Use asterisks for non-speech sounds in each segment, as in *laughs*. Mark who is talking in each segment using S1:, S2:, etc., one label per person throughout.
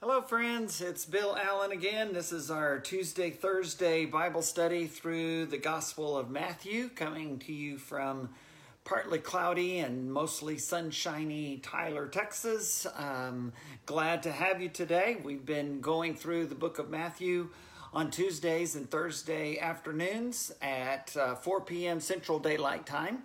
S1: Hello, friends. It's Bill Allen again. This is our Tuesday, Thursday Bible study through the Gospel of Matthew, coming to you from partly cloudy and mostly sunshiny Tyler, Texas. Um, glad to have you today. We've been going through the book of Matthew on Tuesdays and Thursday afternoons at uh, 4 p.m. Central Daylight Time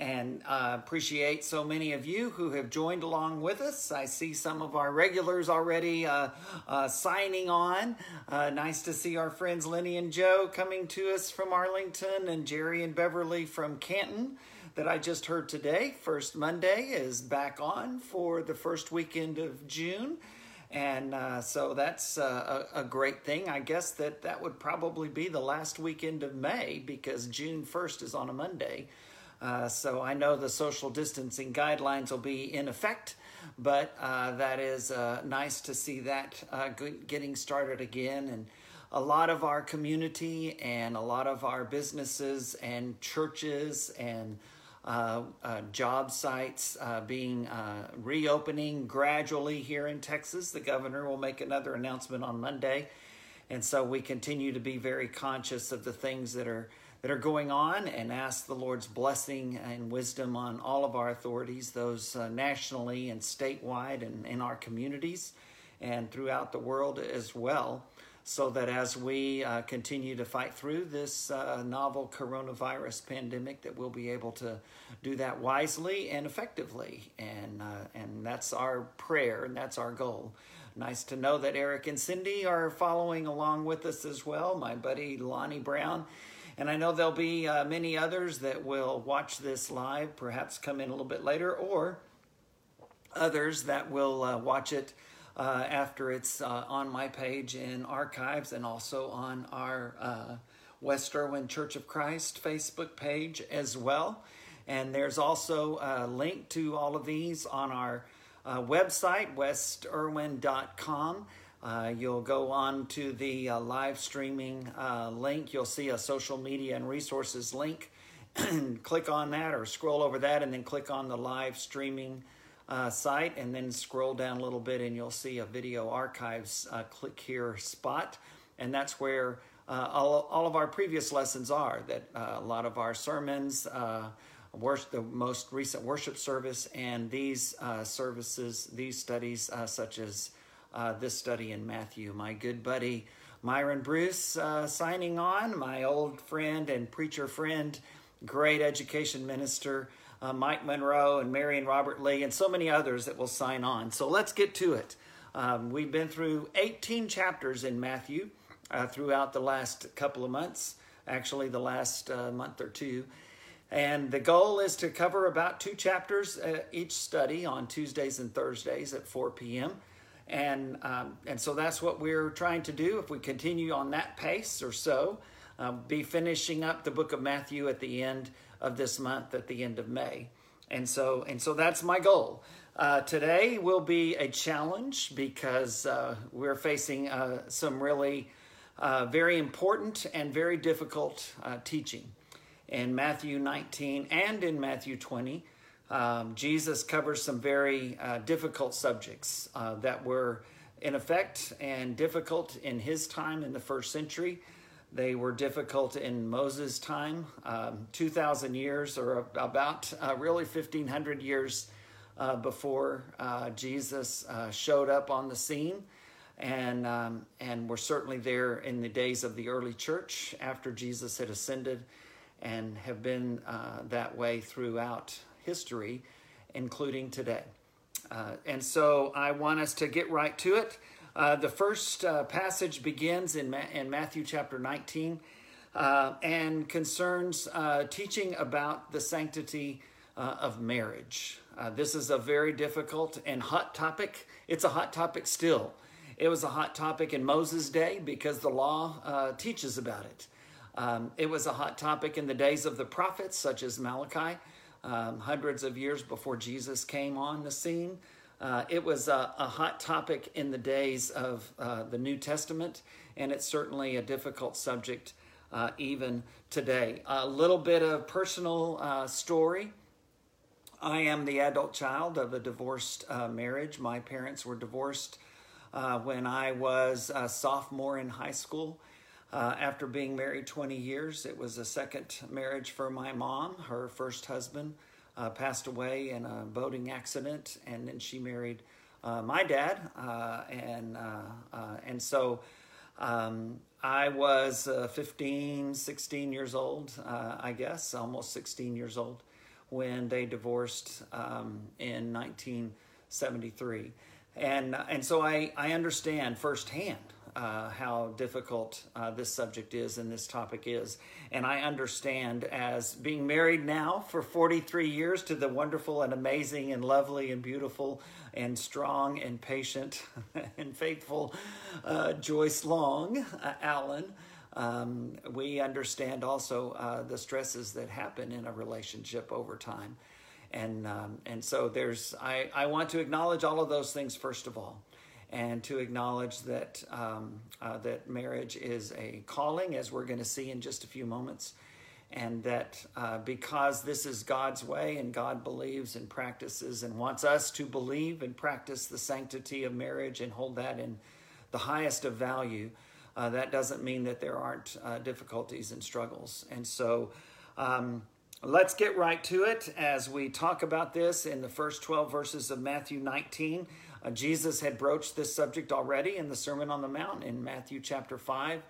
S1: and uh, appreciate so many of you who have joined along with us. I see some of our regulars already uh, uh, signing on. Uh, nice to see our friends Lenny and Joe coming to us from Arlington and Jerry and Beverly from Canton that I just heard today. First Monday is back on for the first weekend of June. And uh, so that's uh, a, a, great thing. I guess that that would probably be the last weekend of May because June 1st is on a Monday. Uh, so I know the social distancing guidelines will be in effect, but uh, that is uh, nice to see that uh, getting started again. And a lot of our community and a lot of our businesses and churches and uh, job sites being reopening gradually here in Texas. The governor will make another announcement on Monday. And so we continue to be very conscious of the things that are that are going on and ask the Lord's blessing and wisdom on all of our authorities, those uh, nationally and statewide and in our communities and throughout the world as well, so that as we uh, continue to fight through this uh, novel coronavirus pandemic, that we'll be able to do that wisely and effectively. And, uh, and that's our prayer and that's our goal. Nice to know that Eric and Cindy are following along with us as well. My buddy Lonnie Brown and I know there'll be uh, many others that will watch this live, perhaps come in a little bit later, or others that will uh, watch it uh, after it's uh, on my page in archives and also on our uh, West Erwin Church of Christ Facebook page as well. And there's also a link to all of these on our uh, website, westerwin.com. Uh, you'll go on to the uh, live streaming uh, link. You'll see a social media and resources link. *clears throat* click on that or scroll over that and then click on the live streaming uh, site and then scroll down a little bit and you'll see a video archives uh, click here spot. And that's where uh, all, all of our previous lessons are, that a lot of our sermons, worship, the most recent worship service, and these services, these studies, such as uh, this study in Matthew. My good buddy Myron Bruce uh, signing on, my old friend and preacher friend, great education minister. Uh, Mike Monroe and Marion Robert Lee, and so many others that will sign on. So let's get to it. Um, we've been through 18 chapters in Matthew uh, throughout the last couple of months, actually, the last uh, month or two. And the goal is to cover about two chapters uh, each study on Tuesdays and Thursdays at 4 p.m. And, um, and so that's what we're trying to do. If we continue on that pace or so, uh, be finishing up the book of Matthew at the end of this month, at the end of May. And so, and so that's my goal. Uh, today will be a challenge because uh, we're facing uh, some really uh, very important and very difficult uh, teaching in Matthew 19 and in Matthew 20. Um, Jesus covers some very uh, difficult subjects uh, that were in effect and difficult in his time in the first century. They were difficult in Moses' time, um, 2,000 years or about uh, really 1,500 years uh, before uh, Jesus uh, showed up on the scene. And, um, and we're certainly there in the days of the early church after Jesus had ascended and have been that way throughout history, including today. Uh, and so I want us to get right to it. Uh, the first uh, passage begins in, Ma- in Matthew chapter 19 uh, and concerns uh, teaching about the sanctity uh, of marriage. this is a very difficult and hot topic. It's a hot topic still. It was a hot topic in Moses' day because the law teaches about it. Um, it was a hot topic in the days of the prophets, such as Malachi um, hundreds of years before Jesus came on the scene. Uh, it was a, a, hot topic in the days of uh, the New Testament, and it's certainly a difficult subject uh, even today. A little bit of personal uh, story. I am the adult child of a divorced uh, marriage. My parents were divorced uh, when I was a sophomore in high school. Uh, after being married 20 years, it was a second marriage for my mom. Her first husband uh, passed away in a boating accident, and then she married uh, my dad, uh, and uh, and so um, I was 15, 16 years old, I guess, almost 16 years old, when they divorced um, in 1973, and and so I I understand firsthand uh, how difficult uh, this subject is and this topic is. And I understand as being married now for 43 years to the wonderful and amazing and lovely and beautiful and strong and patient *laughs* and faithful uh, Joyce Long, uh, Allen. Um, we understand also uh, the stresses that happen in a relationship over time. And, um, and so there's, I, I want to acknowledge all of those things first of all and to acknowledge that um, uh, that marriage is a calling, as we're going to see in just a few moments, and that uh, because this is God's way and God believes and practices and wants us to believe and practice the sanctity of marriage and hold that in the highest of value, uh, that doesn't mean that there aren't uh, difficulties and struggles. And so. Um, Let's get right to it as we talk about this in the first 12 verses of Matthew 19. Uh, Jesus had broached this subject already in the Sermon on the Mount in Matthew chapter 5,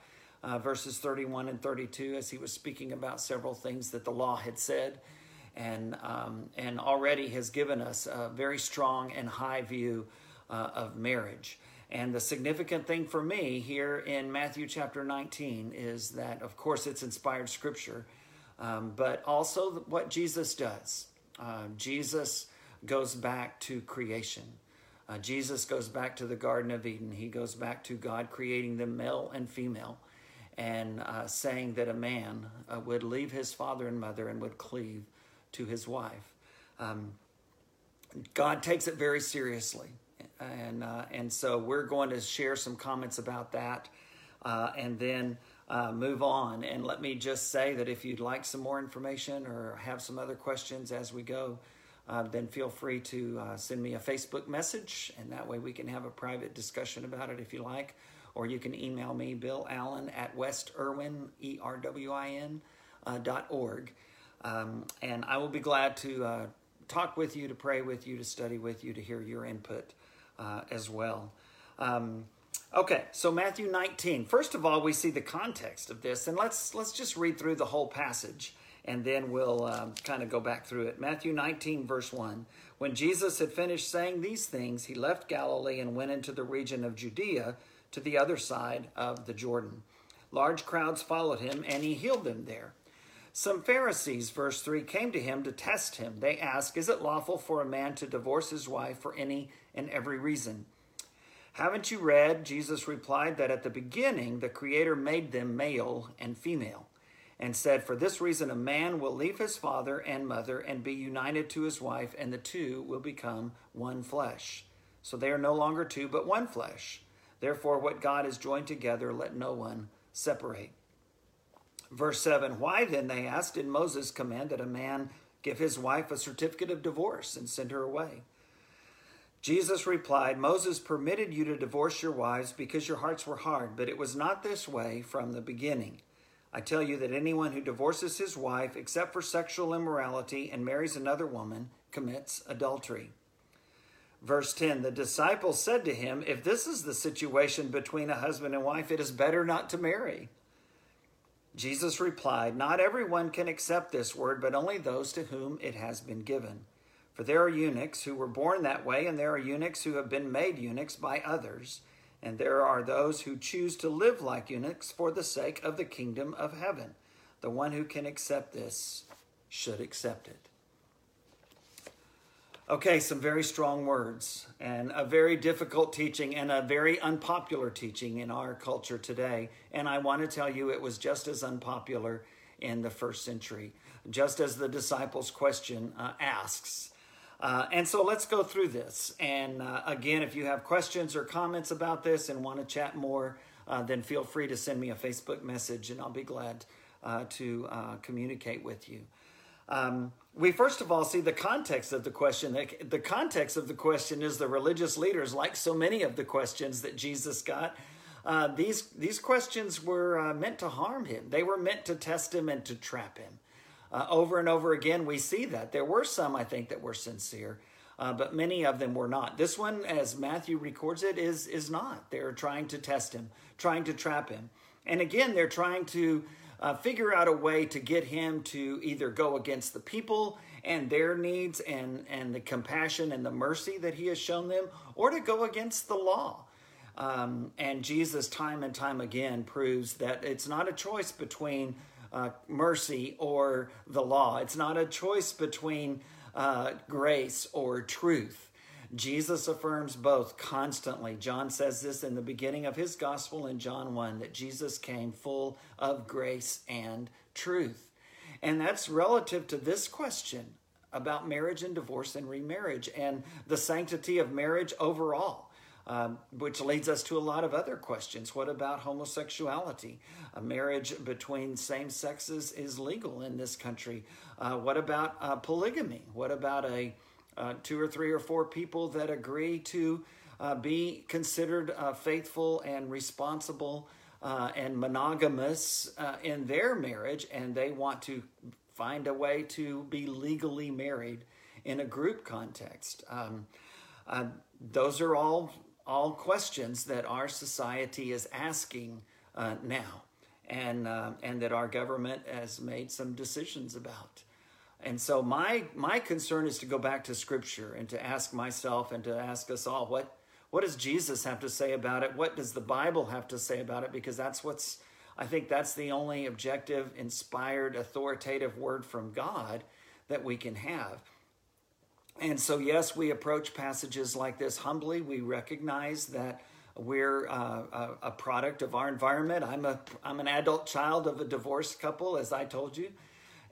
S1: uh, verses 31 and 32, as he was speaking about several things that the law had said, and, um, and already has given us a very strong and high view uh, of marriage. And the significant thing for me here in Matthew chapter 19 is that, of course, it's inspired scripture, um, but also what Jesus does. Uh, Jesus goes back to creation. Uh, Jesus goes back to the Garden of Eden. He goes back to God creating them male and female and uh, saying that a man uh, would leave his father and mother and would cleave to his wife. Um, God takes it very seriously. And, uh, and so we're going to share some comments about that uh, and then uh, move on. And let me just say that if you'd like some more information or have some other questions as we go, uh, then feel free to uh, send me a Facebook message, and that way we can have a private discussion about it if you like. Or you can email me, Bill Allen at westerwin, E R W I N, uh, dot org. Um, and I will be glad to uh, talk with you, to pray with you, to study with you, to hear your input uh, as well. Um, okay, so Matthew 19. First of all, we see the context of this, and let's let's just read through the whole passage and then we'll um, kind of go back through it. Matthew 19, verse 1. When Jesus had finished saying these things, he left Galilee and went into the region of Judea to the other side of the Jordan. Large crowds followed him, and he healed them there. Some Pharisees, verse 3, came to him to test him. They asked, Is it lawful for a man to divorce his wife for any and every reason? Haven't you read, Jesus replied, that at the beginning the Creator made them male and female? And said, For this reason, a man will leave his father and mother and be united to his wife, and the two will become one flesh. So they are no longer two, but one flesh. Therefore, what God has joined together, let no one separate. Verse 7 Why then, they asked, did Moses command that a man give his wife a certificate of divorce and send her away? Jesus replied, Moses permitted you to divorce your wives because your hearts were hard, but it was not this way from the beginning. I tell you that anyone who divorces his wife except for sexual immorality and marries another woman commits adultery. Verse 10 The disciples said to him, If this is the situation between a husband and wife, it is better not to marry. Jesus replied, Not everyone can accept this word, but only those to whom it has been given. For there are eunuchs who were born that way, and there are eunuchs who have been made eunuchs by others and there are those who choose to live like eunuchs for the sake of the kingdom of heaven. The one who can accept this should accept it. Okay, some very strong words and a very difficult teaching and a very unpopular teaching in our culture today. And I want to tell you, it was just as unpopular in the first century, just as the disciples' question uh, asks. Uh, and so let's go through this. And uh, again, if you have questions or comments about this and want to chat more, uh, then feel free to send me a Facebook message and I'll be glad uh, to uh, communicate with you. Um, we first of all see the context of the question. The context of the question is the religious leaders, like so many of the questions that Jesus got. Uh, these these questions were meant to harm him. They were meant to test him and to trap him. Uh, over and over again, we see that there were some, I think, that were sincere, uh, but many of them were not. This one, as Matthew records it, is is not. They're trying to test him, trying to trap him, and again, they're trying to uh, figure out a way to get him to either go against the people and their needs and, and the compassion and the mercy that he has shown them, or to go against the law. Um, and Jesus, time and time again, proves that it's not a choice between uh, mercy or the law. It's not a choice between uh, grace or truth. Jesus affirms both constantly. John says this in the beginning of his gospel in John 1 that Jesus came full of grace and truth. And that's relative to this question about marriage and divorce and remarriage and the sanctity of marriage overall. Um, which leads us to a lot of other questions. What about homosexuality? A marriage between same sexes is legal in this country. Uh, what about uh, polygamy? What about a uh, two or three or four people that agree to uh, be considered uh, faithful and responsible uh, and monogamous uh, in their marriage, and they want to find a way to be legally married in a group context. Um, uh, those are all all questions that our society is asking uh, now, and uh, and that our government has made some decisions about. And so my my concern is to go back to scripture and to ask myself and to ask us all what what does Jesus have to say about it? What does the Bible have to say about it? Because that's what's I think that's the only objective, inspired, authoritative word from God that we can have. And so, yes, we approach passages like this humbly. We recognize that we're uh, a, a, product of our environment. I'm a I'm an adult child of a divorced couple, as I told you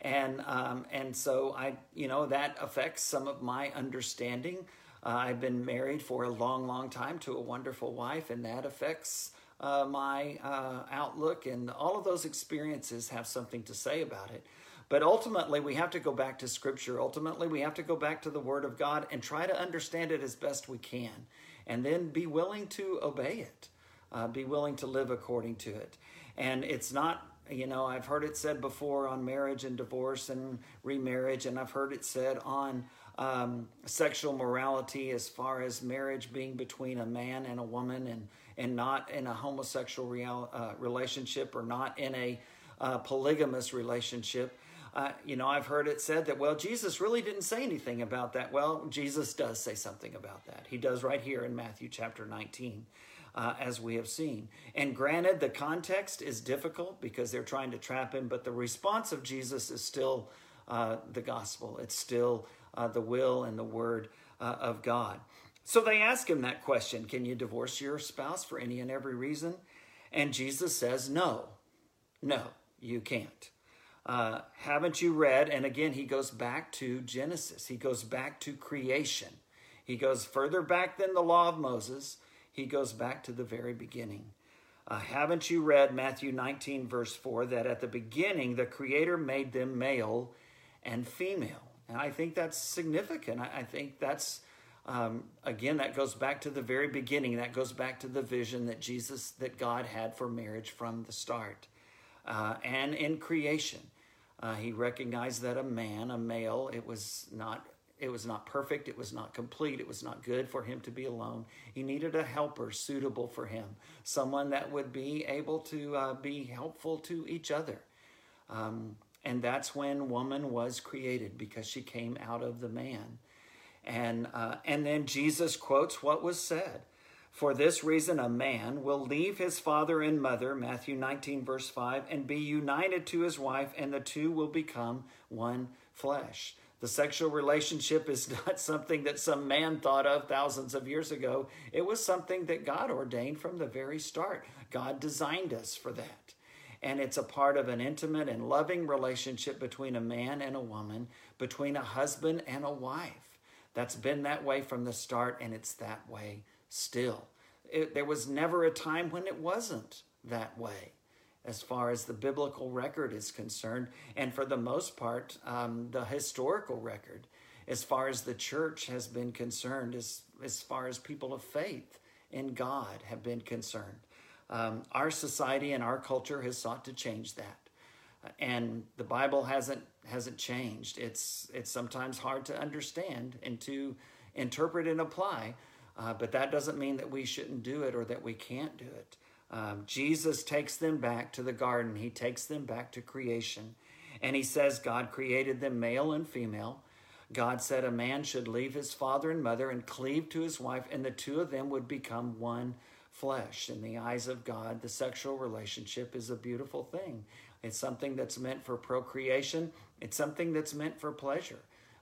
S1: and um, and so I you know that affects some of my understanding. Uh, I've been married for a long, long time to a wonderful wife, and that affects uh, my uh, outlook. And all of those experiences have something to say about it. But ultimately, we have to go back to Scripture. Ultimately, we have to go back to the Word of God and try to understand it as best we can, and then be willing to obey it, uh, be willing to live according to it. And it's not you know, I've heard it said before on marriage and divorce and remarriage, and I've heard it said on um, sexual morality as far as marriage being between a man and a woman and, and not in a homosexual real, uh, relationship or not in a uh, polygamous relationship. Uh, you know, I've heard it said that, well, Jesus really didn't say anything about that. Well, Jesus does say something about that. He does right here in Matthew chapter 19 uh, as we have seen. And granted, the context is difficult because they're trying to trap him, but the response of Jesus is still uh, the gospel. It's still uh, the will and the word uh, of God. So they ask him that question Can you divorce your spouse for any and every reason? And Jesus says, No, no, you can't. Uh, haven't you read? And again, he goes back to Genesis, he goes back to creation. He goes further back than the law of Moses he goes back to the very beginning. Uh, haven't you read Matthew 19, verse 4, that at the beginning the Creator made them male and female? And I think that's significant. I, I think that's, um, again, that goes back to the very beginning. That goes back to the vision that Jesus, that God had for marriage from the start. Uh, and in creation, uh, he recognized that a man, a male, it was not it was not perfect. It was not complete. It was not good for him to be alone. He needed a helper suitable for him, someone that would be able to uh, be helpful to each other. Um, and that's when woman was created because she came out of the man. And, uh, and then Jesus quotes what was said. For this reason, a man will leave his father and mother, Matthew 19, verse 5, and be united to his wife, and the two will become one flesh. The sexual relationship is *laughs* not something that some man thought of thousands of years ago. It was something that God ordained from the very start. God designed us for that. And it's a part of an intimate and loving relationship between a man and a woman, between a husband and a wife. That's been that way from the start, and it's that way still. It, there was never a time when it wasn't that way. as far as the biblical record is concerned, and for the most part, um, the historical record, as far as the church has been concerned, as, as far as people of faith in God have been concerned. Um, our society and our culture has sought to change that. And the Bible hasn't hasn't changed. It's it's sometimes hard to understand and to interpret and apply, uh, but that doesn't mean that we shouldn't do it or that we can't do it. Um, Jesus takes them back to the garden. He takes them back to creation, and he says God created them male and female. God said a man should leave his father and mother and cleave to his wife, and the two of them would become one flesh. In the eyes of God, the sexual relationship is a beautiful thing. It's something that's meant for procreation, it's something that's meant for pleasure,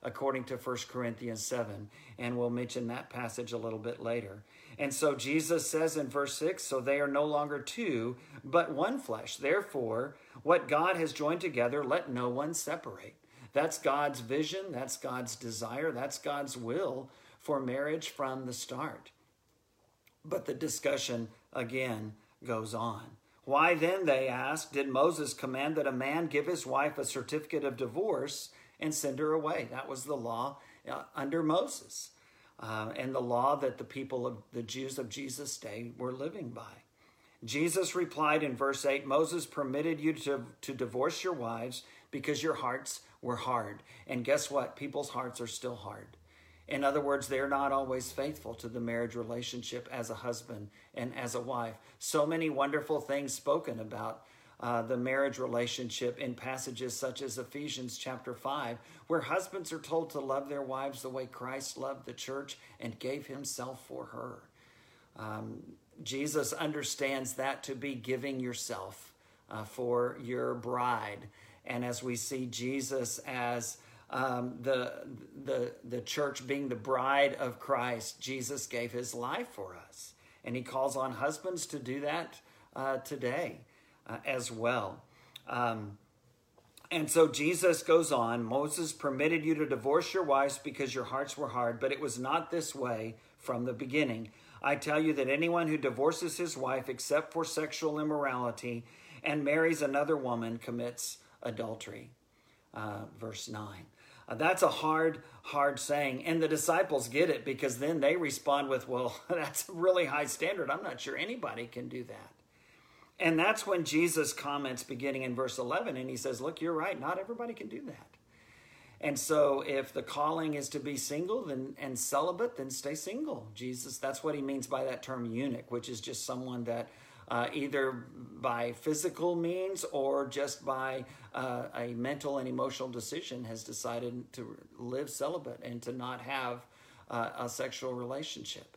S1: according to 1 Corinthians 7. And we'll mention that passage a little bit later. And so Jesus says in verse 6 So they are no longer two, but one flesh. Therefore, what God has joined together, let no one separate. That's God's vision, that's God's desire, that's God's will for marriage from the start. But the discussion again goes on. Why then, they ask, did Moses command that a man give his wife a certificate of divorce and send her away? That was the law uh, under Moses uh, and the law that the people of the Jews of Jesus' day were living by. Jesus replied in verse 8 Moses permitted you to, to divorce your wives because your hearts were hard. And guess what? People's hearts are still hard. In other words, they're not always faithful to the marriage relationship as a husband and as a wife. So many wonderful things spoken about uh, the marriage relationship in passages such as Ephesians chapter 5, where husbands are told to love their wives the way Christ loved the church and gave himself for her. Um, Jesus understands that to be giving yourself uh, for your bride. And as we see Jesus as um, the, the, the church being the bride of Christ, Jesus gave his life for us. And he calls on husbands to do that uh, today uh, as well. Um, and so Jesus goes on Moses permitted you to divorce your wives because your hearts were hard, but it was not this way from the beginning. I tell you that anyone who divorces his wife except for sexual immorality and marries another woman commits adultery. Uh, verse 9. Uh, that's a hard, hard saying. And the disciples get it because then they respond with, Well, *laughs* that's a really high standard. I'm not sure anybody can do that. And that's when Jesus comments beginning in verse 11 and he says, Look, you're right. Not everybody can do that. And so if the calling is to be single then, and celibate, then stay single. Jesus, that's what he means by that term eunuch, which is just someone that uh, either by physical means or just by uh, a mental and emotional decision, has decided to live celibate and to not have uh, a sexual relationship.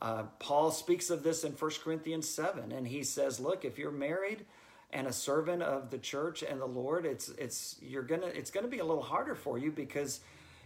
S1: Uh, Paul speaks of this in 1 Corinthians 7, and he says, Look, if you're married, and a servant of the church and the Lord, it's it's you're gonna it's gonna be a little harder for you because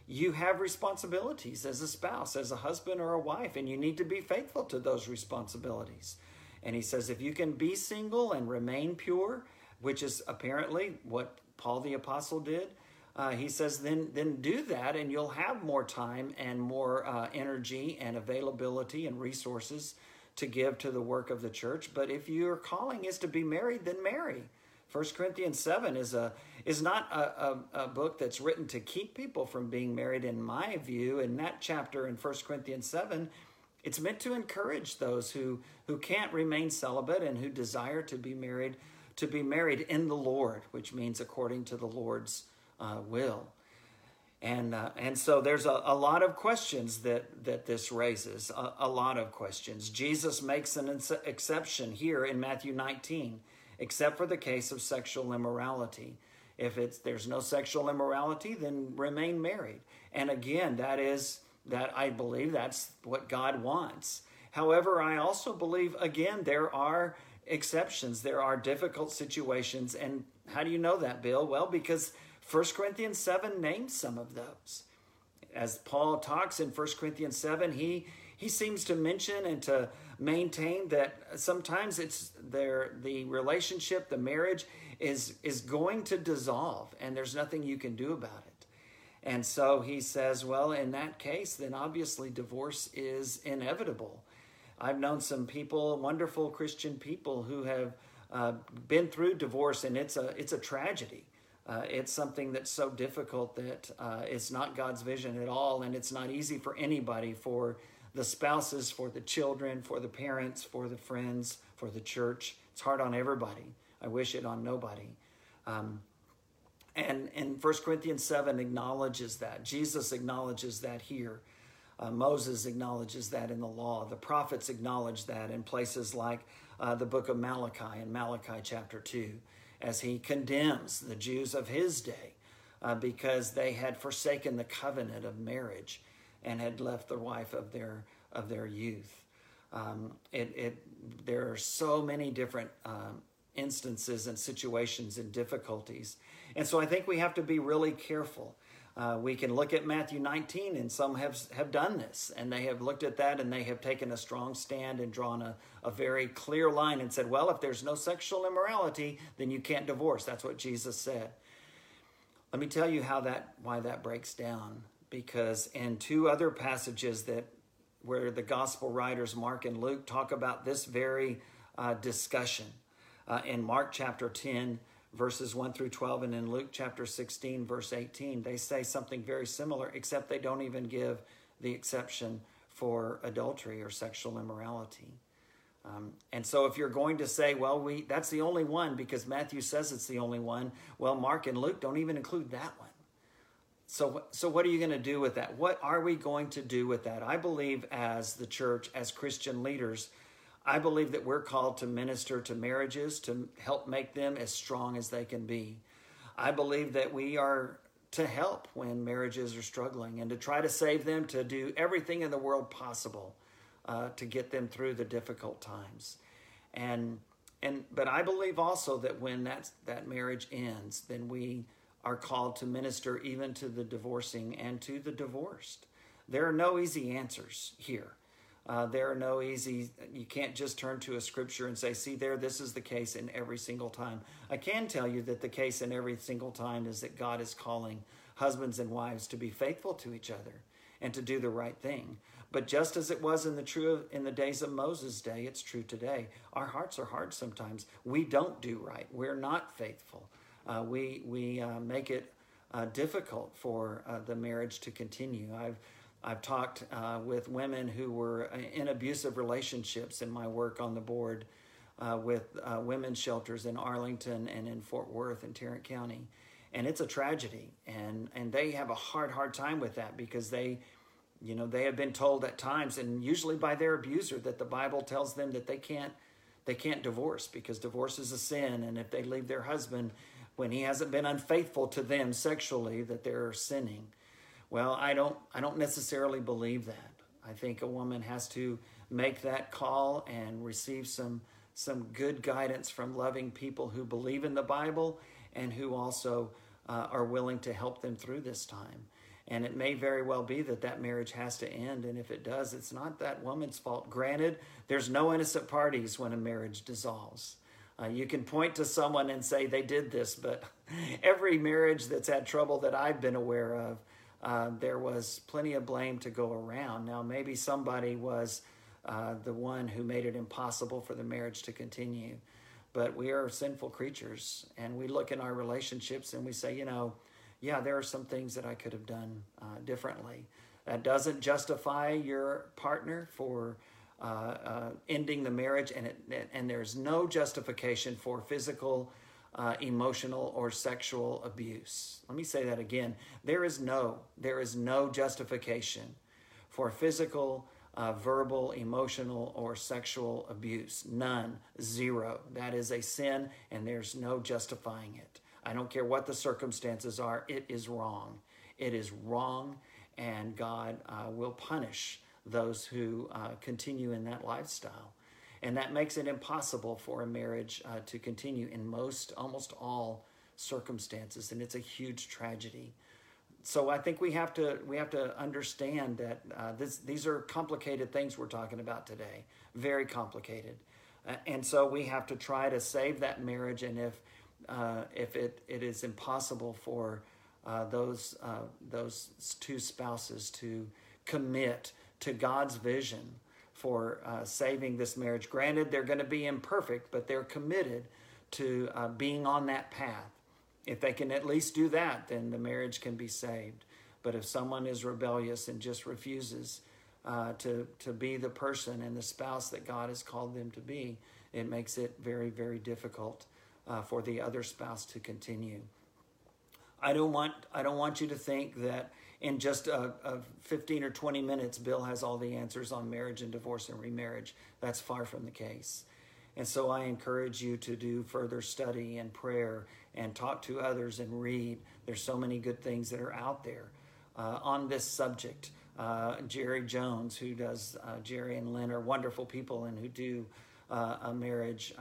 S1: you have responsibilities as a spouse, as a husband or a wife, and you need to be faithful to those responsibilities. And he says, if you can be single and remain pure, which is apparently what Paul the Apostle did, uh, he says, then, then do that and you'll have more time and more uh, energy and availability and resources to give to the work of the church. But if your calling is to be married, then marry. 1 Corinthians 7 is, a, is not a, a, a, book that's written to keep people from being married, in my view. In that chapter in 1 Corinthians 7, it's meant to encourage those who, who can't remain celibate and who desire to be married to be married in the Lord, which means according to the Lord's uh, will. And, uh, and so there's a, a lot of questions that, that this raises, a, a lot of questions. Jesus makes an exception here in Matthew 19, except for the case of sexual immorality. If it's, there's no sexual immorality, then remain married. And again, that is that I believe that's what God wants. However, I also believe, again, there are exceptions. There are difficult situations. And how do you know that, Bill? Well, because 1 Corinthians 7 names some of those. As Paul talks in 1 Corinthians 7, he, he seems to mention and to maintain that sometimes it's there the relationship, the marriage is is going to dissolve and there's nothing you can do about it. And so he says, well, in that case, then obviously divorce is inevitable. I've known some people, wonderful Christian people, who have uh, been through divorce, and it's a it's a tragedy. Uh, it's something that's so difficult that uh, it's not God's vision at all, and it's not easy for anybody, for the spouses, for the children, for the parents, for the friends, for the church. It's hard on everybody. I wish it on nobody. Um, and and 1 Corinthians 7 acknowledges that. Jesus acknowledges that here. Uh, Moses acknowledges that in the law. The prophets acknowledge that in places like uh, the book of Malachi in Malachi chapter 2, as he condemns the Jews of his day uh, because they had forsaken the covenant of marriage and had left the wife of their, of their youth. Um, it, it, there are so many different um, instances and situations and difficulties. And so I think we have to be really careful. Uh, we can look at Matthew 19, and some have, have done this, and they have looked at that and they have taken a strong stand and drawn a, a very clear line and said, well, if there's no sexual immorality, then you can't divorce. That's what Jesus said. Let me tell you how that why that breaks down. Because in two other passages that where the gospel writers Mark and Luke talk about this very uh, discussion, uh, in Mark chapter 10, verses 1 through 12, and in Luke chapter 16, verse 18, they say something very similar, except they don't even give the exception for adultery or sexual immorality. Um, and so, if you're going to say, well, we that's the only one because Matthew says it's the only one, well, Mark and Luke don't even include that one. So, so what are you going to do with that? What are we going to do with that? I believe, as the church, as Christian leaders, I believe that we're called to minister to marriages to help make them as strong as they can be. I believe that we are to help when marriages are struggling and to try to save them, to do everything in the world possible uh, to get them through the difficult times. And and but I believe also that when that that marriage ends, then we are called to minister even to the divorcing and to the divorced. There are no easy answers here. Uh, there are no easy, you can't just turn to a scripture and say, see, there, this is the case in every single time. I can tell you that the case in every single time is that God is calling husbands and wives to be faithful to each other and to do the right thing. But just as it was in the true in the days of Moses' day, it's true today. Our hearts are hard sometimes. We don't do right. We're not faithful. Uh, we we uh, make it uh, difficult for uh, the marriage to continue. I've I've talked uh, with women who were uh, in abusive relationships in my work on the board uh, with uh, women's shelters in Arlington and in Fort Worth and Tarrant County. And it's a tragedy. And, and they have a hard, hard time with that because they, you know, they have been told at times, and usually by their abuser, that the Bible tells them that they can't, they can't divorce because divorce is a sin. And if they leave their husband when he hasn't been unfaithful to them sexually, that they're sinning. Well, I don't I don't necessarily believe that. I think a woman has to make that call and receive some some good guidance from loving people who believe in the Bible and who also uh, are willing to help them through this time. And it may very well be that that marriage has to end. And if it does, it's not that woman's fault. Granted, there's no innocent parties when a marriage dissolves. Uh, you can point to someone and say they did this, but *laughs* every marriage that's had trouble that I've been aware of, uh, there was plenty of blame to go around. Now, maybe somebody was uh, the one who made it impossible for the marriage to continue. But we are sinful creatures, and we look in our relationships and we say, you know, yeah, there are some things that I could have done uh, differently. That doesn't justify your partner for uh, uh, ending the marriage, and it, and there's no justification for physical uh, emotional or sexual abuse. Let me say that again. There is no, there is no justification for physical, uh, verbal, emotional, or sexual abuse. None. Zero. That is a sin, and there's no justifying it. I don't care what the circumstances are, it is wrong. It is wrong, and God uh, will punish those who uh, continue in that lifestyle and that makes it impossible for a marriage uh, to continue in most, almost all circumstances, and it's a huge tragedy. So I think we have to we have to understand that uh, this, these are complicated things we're talking about today, very complicated, uh, and so we have to try to save that marriage. And if uh, if it, it is impossible for uh, those uh, those two spouses to commit to God's vision for uh, saving this marriage. Granted, they're going to be imperfect, but they're committed to uh, being on that path. If they can at least do that, then the marriage can be saved. But if someone is rebellious and just refuses uh, to, to be the person and the spouse that God has called them to be, it makes it very, very difficult uh, for the other spouse to continue. I don't want I don't want you to think that in just a, a 15 or 20 minutes, Bill has all the answers on marriage and divorce and remarriage. That's far from the case. And so I encourage you to do further study and prayer and talk to others and read. There's so many good things that are out there uh, on this subject. Uh, Jerry Jones, who does uh, Jerry and Lynn, are wonderful people and who do uh, a marriage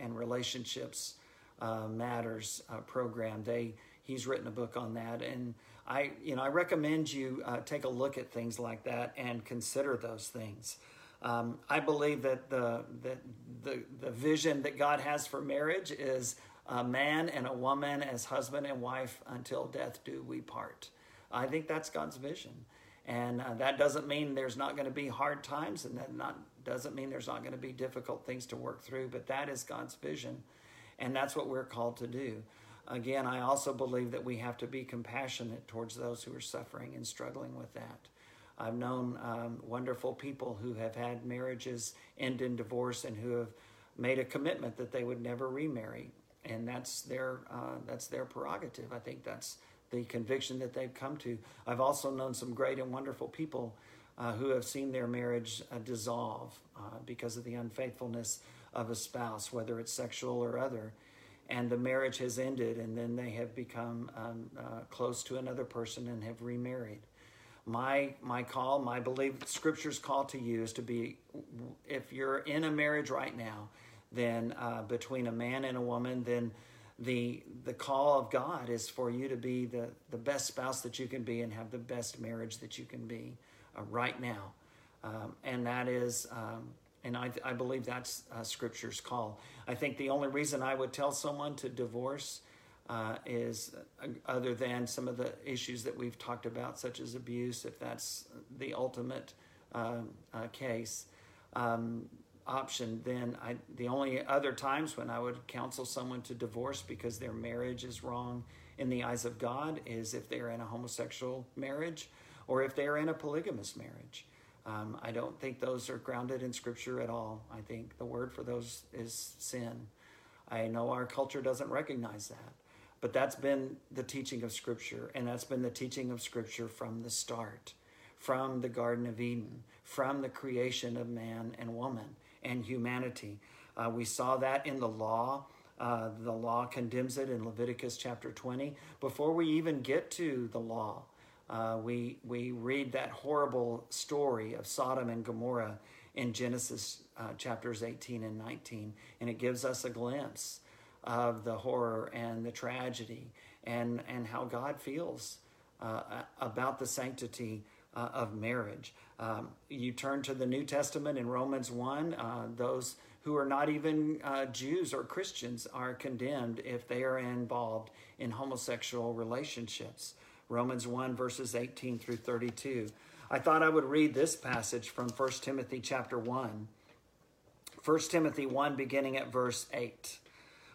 S1: and relationships matters program. They he's written a book on that, and I you know I recommend you take a look at things like that and consider those things. Um, I believe that the, the, the, the vision that God has for marriage is a man and a woman as husband and wife until death do we part. I think that's God's vision. And uh, that doesn't mean there's not going to be hard times, and that not, doesn't mean there's not going to be difficult things to work through, but that is God's vision. And that's what we're called to do. Again, I also believe that we have to be compassionate towards those who are suffering and struggling with that. I've known um, wonderful people who have had marriages end in divorce and who have made a commitment that they would never remarry, and that's their uh, that's their prerogative. I think that's the conviction that they've come to. I've also known some great and wonderful people uh, who have seen their marriage uh, dissolve uh, because of the unfaithfulness of a spouse, whether it's sexual or other. And the marriage has ended, and then they have become um, uh, close to another person and have remarried. My my call my belief scripture's call to you is to be if you're in a marriage right now then uh, between a man and a woman then the the call of god is for you to be the the best spouse that you can be and have the best marriage that you can be uh, right now. Um, and that is um, and I, I believe that's uh, scripture's call i think the only reason i would tell someone to divorce uh, is uh, other than some of the issues that we've talked about, such as abuse, if that's the ultimate um, uh, case um, option, then I, the only other times when I would counsel someone to divorce because their marriage is wrong in the eyes of God is if they're in a homosexual marriage or if they're in a polygamous marriage. Um, I don't think those are grounded in Scripture at all. I think the word for those is sin. I know our culture doesn't recognize that. But that's been the teaching of Scripture, and that's been the teaching of Scripture from the start, from the Garden of Eden, from the creation of man and woman and humanity. Uh, we saw that in the law. Uh, the law condemns it in Leviticus chapter 20. Before we even get to the law, uh, we, we read that horrible story of Sodom and Gomorrah in Genesis uh, chapters 18 and 19, and it gives us a glimpse of the horror and the tragedy and, and how God feels uh, about the sanctity uh, of marriage. Um, you turn to the New Testament in Romans 1, uh, those who are not even uh, Jews or Christians are condemned if they are involved in homosexual relationships. Romans 1, verses 18 through 32. I thought I would read this passage from 1 Timothy chapter 1. 1 Timothy 1, beginning at verse 8.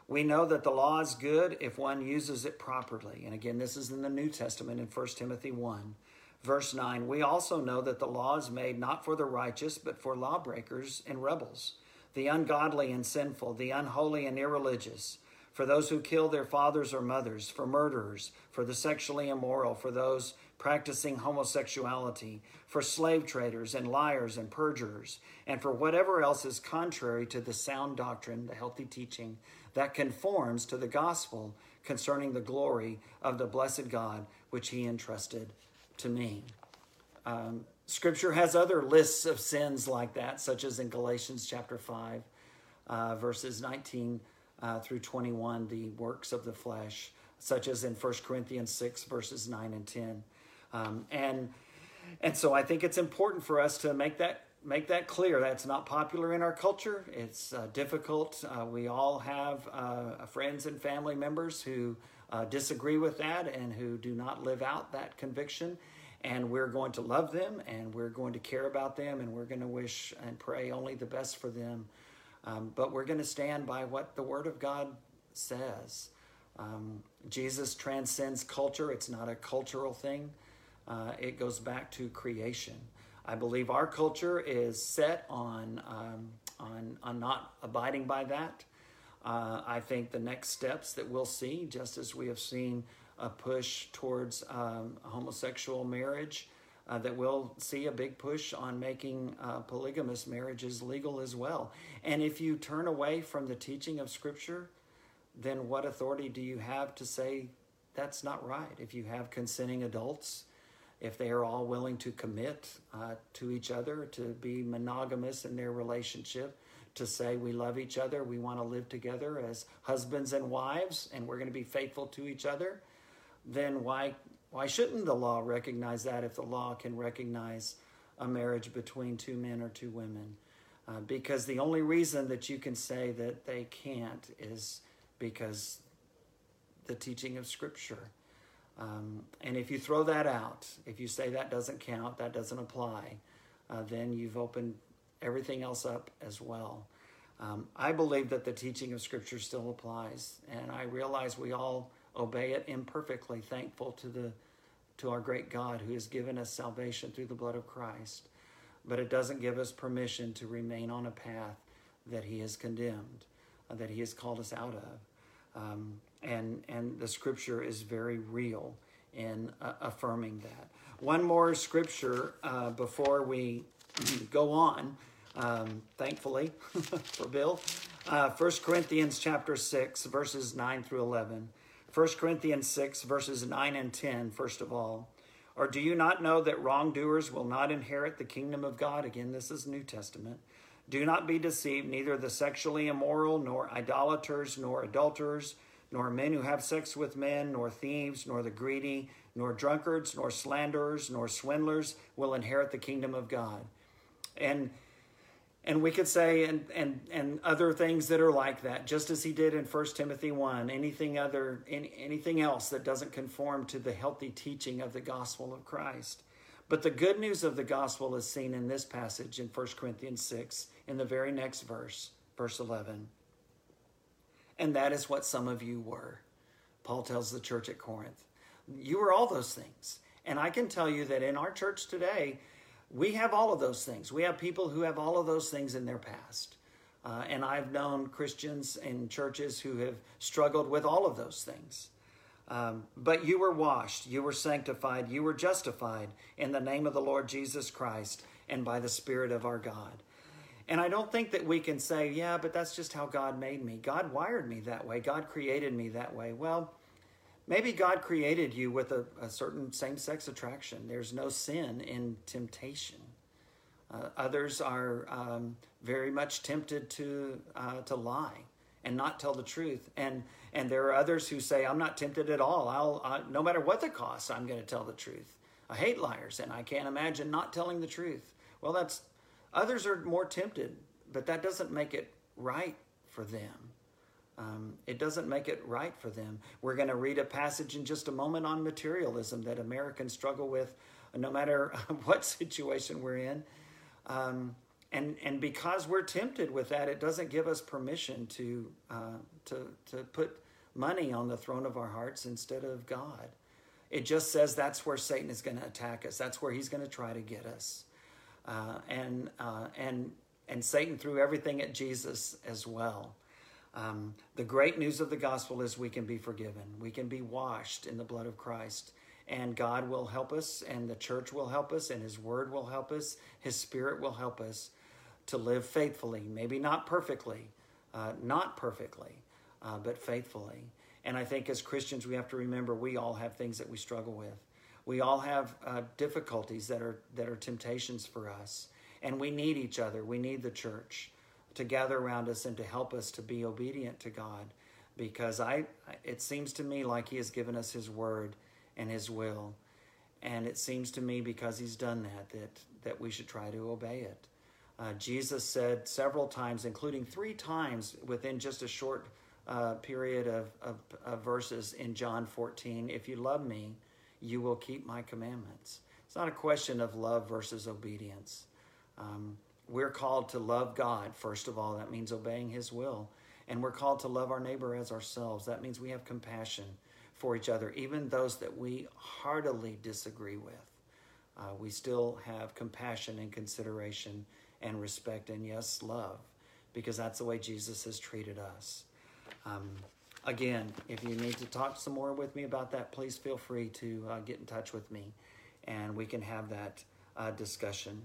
S1: We know that the law is good if one uses it properly. And again, this is in the New Testament in 1 Timothy 1. Verse 9, we also know that the law is made not for the righteous, but for lawbreakers and rebels, the ungodly and sinful, the unholy and irreligious, for those who kill their fathers or mothers, for murderers, for the sexually immoral, for those practicing homosexuality, for slave traders and liars and perjurers, and for whatever else is contrary to the sound doctrine, the healthy teaching that conforms to the gospel concerning the glory of the blessed God which he entrusted to me. Um, scripture has other lists of sins like that, such as in Galatians chapter 5, uh, verses 19 uh, through 21, the works of the flesh, such as in 1 Corinthians 6, verses 9 and 10. Um, and, and so I think it's important for us to make that make that clear. That's not popular in our culture. It's uh, difficult. Uh, we all have uh, friends and family members who uh, disagree with that and who do not live out that conviction. and we're going to love them and we're going to care about them and we're going to wish and pray only the best for them. Um, but we're going to stand by what the Word of God says. Um, Jesus transcends culture, it's not a cultural thing, uh, it goes back to creation. I believe our culture is set on, um, on, on not abiding by that. Uh, I think the next steps that we'll see, just as we have seen a push towards um, homosexual marriage, uh, that we'll see a big push on making uh, polygamous marriages legal as well. And if you turn away from the teaching of Scripture, then what authority do you have to say that's not right? If you have consenting adults, if they are all willing to commit uh, to each other, to be monogamous in their relationship, to say we love each other, we want to live together as husbands and wives, and we're going to be faithful to each other, then why why shouldn't the law recognize that if the law can recognize a marriage between two men or two women? Uh, because the only reason that you can say that they can't is because the teaching of Scripture. Um, and if you throw that out, if you say that doesn't count, that doesn't apply, uh, then you've opened everything else up as well. Um, I believe that the teaching of Scripture still applies, and I realize we all obey it imperfectly, thankful to the to our great God who has given us salvation through the blood of Christ. But it doesn't give us permission to remain on a path that He has condemned, uh, that He has called us out of. Um, and and the Scripture is very real in uh, affirming that. One more Scripture uh, before we go on. Um, thankfully *laughs* for Bill, uh, 1 Corinthians chapter 6, verses 9 through 11. 1 Corinthians 6, verses 9 and 10, first of all. Or do you not know that wrongdoers will not inherit the kingdom of God? Again, this is New Testament. Do not be deceived, neither the sexually immoral, nor idolaters, nor adulterers, nor men who have sex with men, nor thieves, nor the greedy, nor drunkards, nor slanderers, nor swindlers will inherit the kingdom of God. And and we could say and and and other things that are like that just as he did in 1 timothy 1 anything other any, anything else that doesn't conform to the healthy teaching of the gospel of christ. But the good news of the gospel is seen in this passage in 1 corinthians 6 in the very next verse verse 11 and that is what some of you were. Paul tells the church at corinth. You were all those things. And i can tell you that in our church today we have all of those things. We have people who have all of those things in their past. Uh, and I've known Christians in churches who have struggled with all of those things. Um, but you were washed, you were sanctified, you were justified in the name of the Lord Jesus Christ and by the Spirit of our God. And I don't think that we can say, yeah, but that's just how God made me. God wired me that way. God created me that way. Well, Maybe God created you with a, a certain same sex attraction. There's no sin in temptation. Uh, others are um, very much tempted to, uh, to lie and not tell the truth. And, and there are others who say, I'm not tempted at all. I'll, uh, no matter what the cost, I'm going to tell the truth. I hate liars and I can't imagine not telling the truth. Well, that's others are more tempted, but that doesn't make it right for them. Um, it doesn't make it right for them. We're going to read a passage in just a moment on materialism that Americans struggle with no matter *laughs* what situation we're in. Um, and, and because we're tempted with that, it doesn't give us permission to, uh, to, to put money on the throne of our hearts instead of God. It just says that's where Satan is going to attack us. That's where he's going to try to get us. Uh, and, uh, and, and Satan threw everything at Jesus as well. Um, the great news of the gospel is we can be forgiven. We can be washed in the blood of Christ. And God will help us, and the church will help us, and His Word will help us, His Spirit will help us to live faithfully. Maybe not perfectly, uh, not perfectly, uh, but faithfully. And I think as Christians, we have to remember we all have things that we struggle with. We all have uh, difficulties that are that are temptations for us, and we need each other. We need the church to gather around us and to help us to be obedient to God because I it seems to me like he has given us his word and his will and it seems to me because he's done that that that we should try to obey it. Uh, Jesus said several times, including three times within just a short uh, period of, of, of verses in John 14, if you love me, you will keep my commandments. It's not a question of love versus obedience. Um, we're called to love God, first of all. That means obeying His will. And we're called to love our neighbor as ourselves. That means we have compassion for each other, even those that we heartily disagree with. Uh, we still have compassion and consideration and respect and, yes, love, because that's the way Jesus has treated us. Um, again, if you need to talk some more with me about that, please feel free to uh, get in touch with me and we can have that uh, discussion.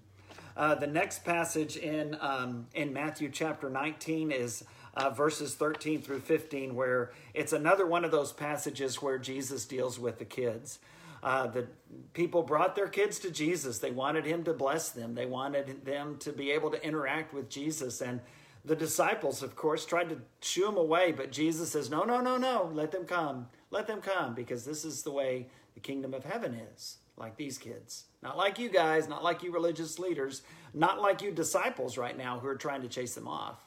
S1: Uh, the next passage in, um, in Matthew chapter 19 is uh, verses 13 through 15, where it's another one of those passages where Jesus deals with the kids. Uh, the people brought their kids to Jesus. They wanted him to bless them. They wanted them to be able to interact with Jesus. And the disciples, of course, tried to shoo them away, but Jesus says, No, no, no, no, let them come. Let them come, because this is the way the kingdom of heaven is, like these kids. Not like you guys, not like you religious leaders, not like you disciples right now who are trying to chase them off,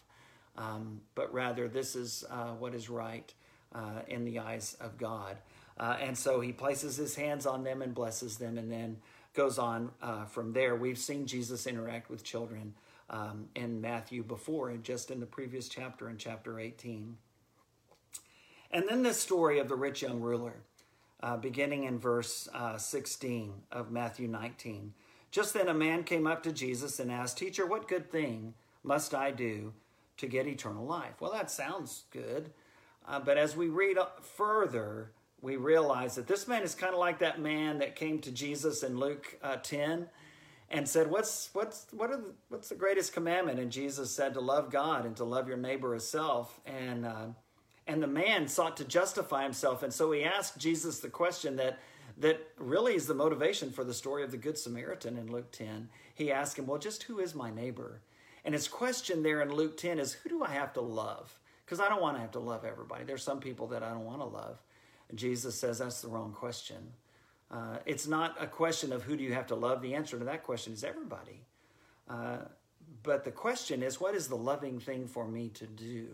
S1: um, but rather this is uh, what is right uh, in the eyes of God. Uh, and so he places his hands on them and blesses them and then goes on uh, from there. We've seen Jesus interact with children um, in Matthew before, and just in the previous chapter, in chapter 18. And then this story of the rich young ruler uh, beginning in verse uh, 16 of Matthew 19. Just then a man came up to Jesus and asked, Teacher, what good thing must I do to get eternal life? Well, that sounds good. Uh, but as we read further, we realize that this man is kind of like that man that came to Jesus in Luke uh, 10 and said, "What's what's what are the, what's the greatest commandment?" And Jesus said, "To love God and to love your neighbor as self." And uh, and the man sought to justify himself. And so he asked Jesus the question that, that really is the motivation for the story of the Good Samaritan in Luke 10. He asked him, Well, just who is my neighbor? And his question there in Luke 10 is, Who do I have to love? Because I don't want to have to love everybody. There's some people that I don't want to love. And Jesus says that's the wrong question. Uh, it's not a question of who do you have to love. The answer to that question is everybody. Uh, but the question is, what is the loving thing for me to do?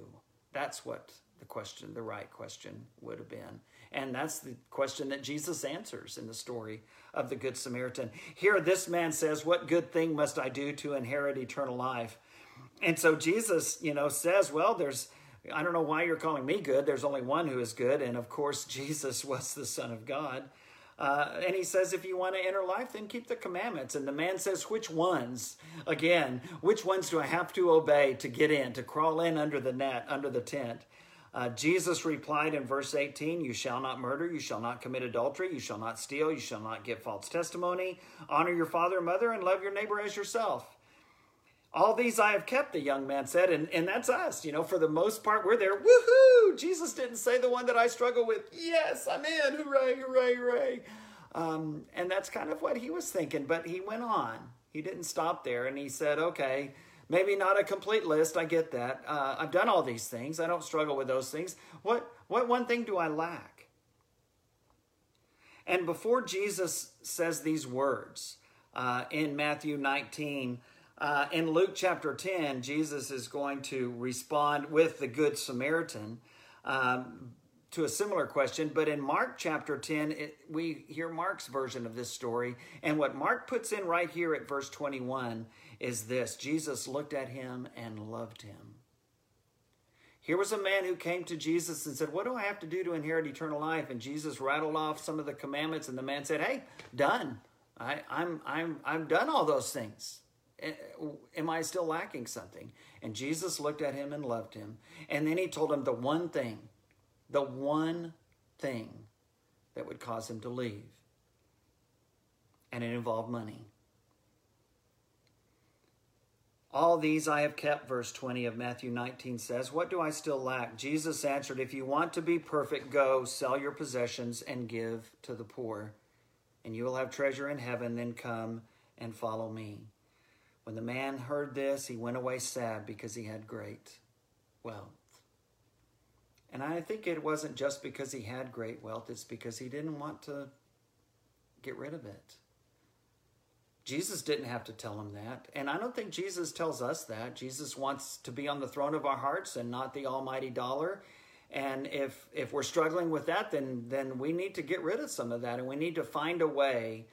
S1: That's what the question, the right question would have been. And that's the question that Jesus answers in the story of the Good Samaritan. Here, this man says, What good thing must I do to inherit eternal life? And so Jesus, you know, says, Well, there's, I don't know why you're calling me good. There's only one who is good. And of course, *laughs* Jesus was the Son of God. Uh, and he says, if you want to enter life, then keep the commandments. And the man says, which ones? Again, which ones do I have to obey to get in, to crawl in under the net, under the tent? Uh, Jesus replied in verse 18, You shall not murder, you shall not commit adultery, you shall not steal, you shall not give false testimony, honor your father and mother, and love your neighbor as yourself. All these I have kept, the young man said, and, and that's us. You know, for the most part, we're there. Woohoo! Jesus didn't say the one that I struggle with. Yes, I'm in. Hooray, hooray, hooray. Um, and that's kind of what he was thinking, but he went on. He didn't stop there, and he said, Okay, Maybe not a complete list. I get that. Uh, I've done all these things. I don't struggle with those things. What what one thing do I lack? And before Jesus says these words uh, in Matthew 19, uh, in Luke chapter 10, Jesus is going to respond with the Good Samaritan um, to a similar question. But in Mark chapter 10, it, we hear Mark's version of this story. And what Mark puts in right here at verse 21 is this Jesus looked at him and loved him. Here was a man who came to Jesus and said, What do I have to do to inherit eternal life? And Jesus rattled off some of the commandments, and the man said, Hey, done. I, I'm, I'm, I've done all those things. Eh, eh, am I still lacking something? And Jesus looked at him and loved him. And then he told him the one thing, the one thing that would cause him to leave. And it involved money. All these I have kept, verse 20 of Matthew 19 says. What do I still lack? Jesus answered, If you want to be perfect, go sell your possessions and give to the poor, and you will have treasure in heaven. Then come and follow me. When the man heard this, he went away sad because he had great wealth. And I think it wasn't just because he had great wealth, it's because he didn't want to get rid of it. Jesus didn't have to tell him that. And I don't think Jesus tells us that. Jesus wants to be on the throne of our hearts and not the almighty dollar. And if if we're struggling with that, then then we need to get rid of some of that, and we need to find a way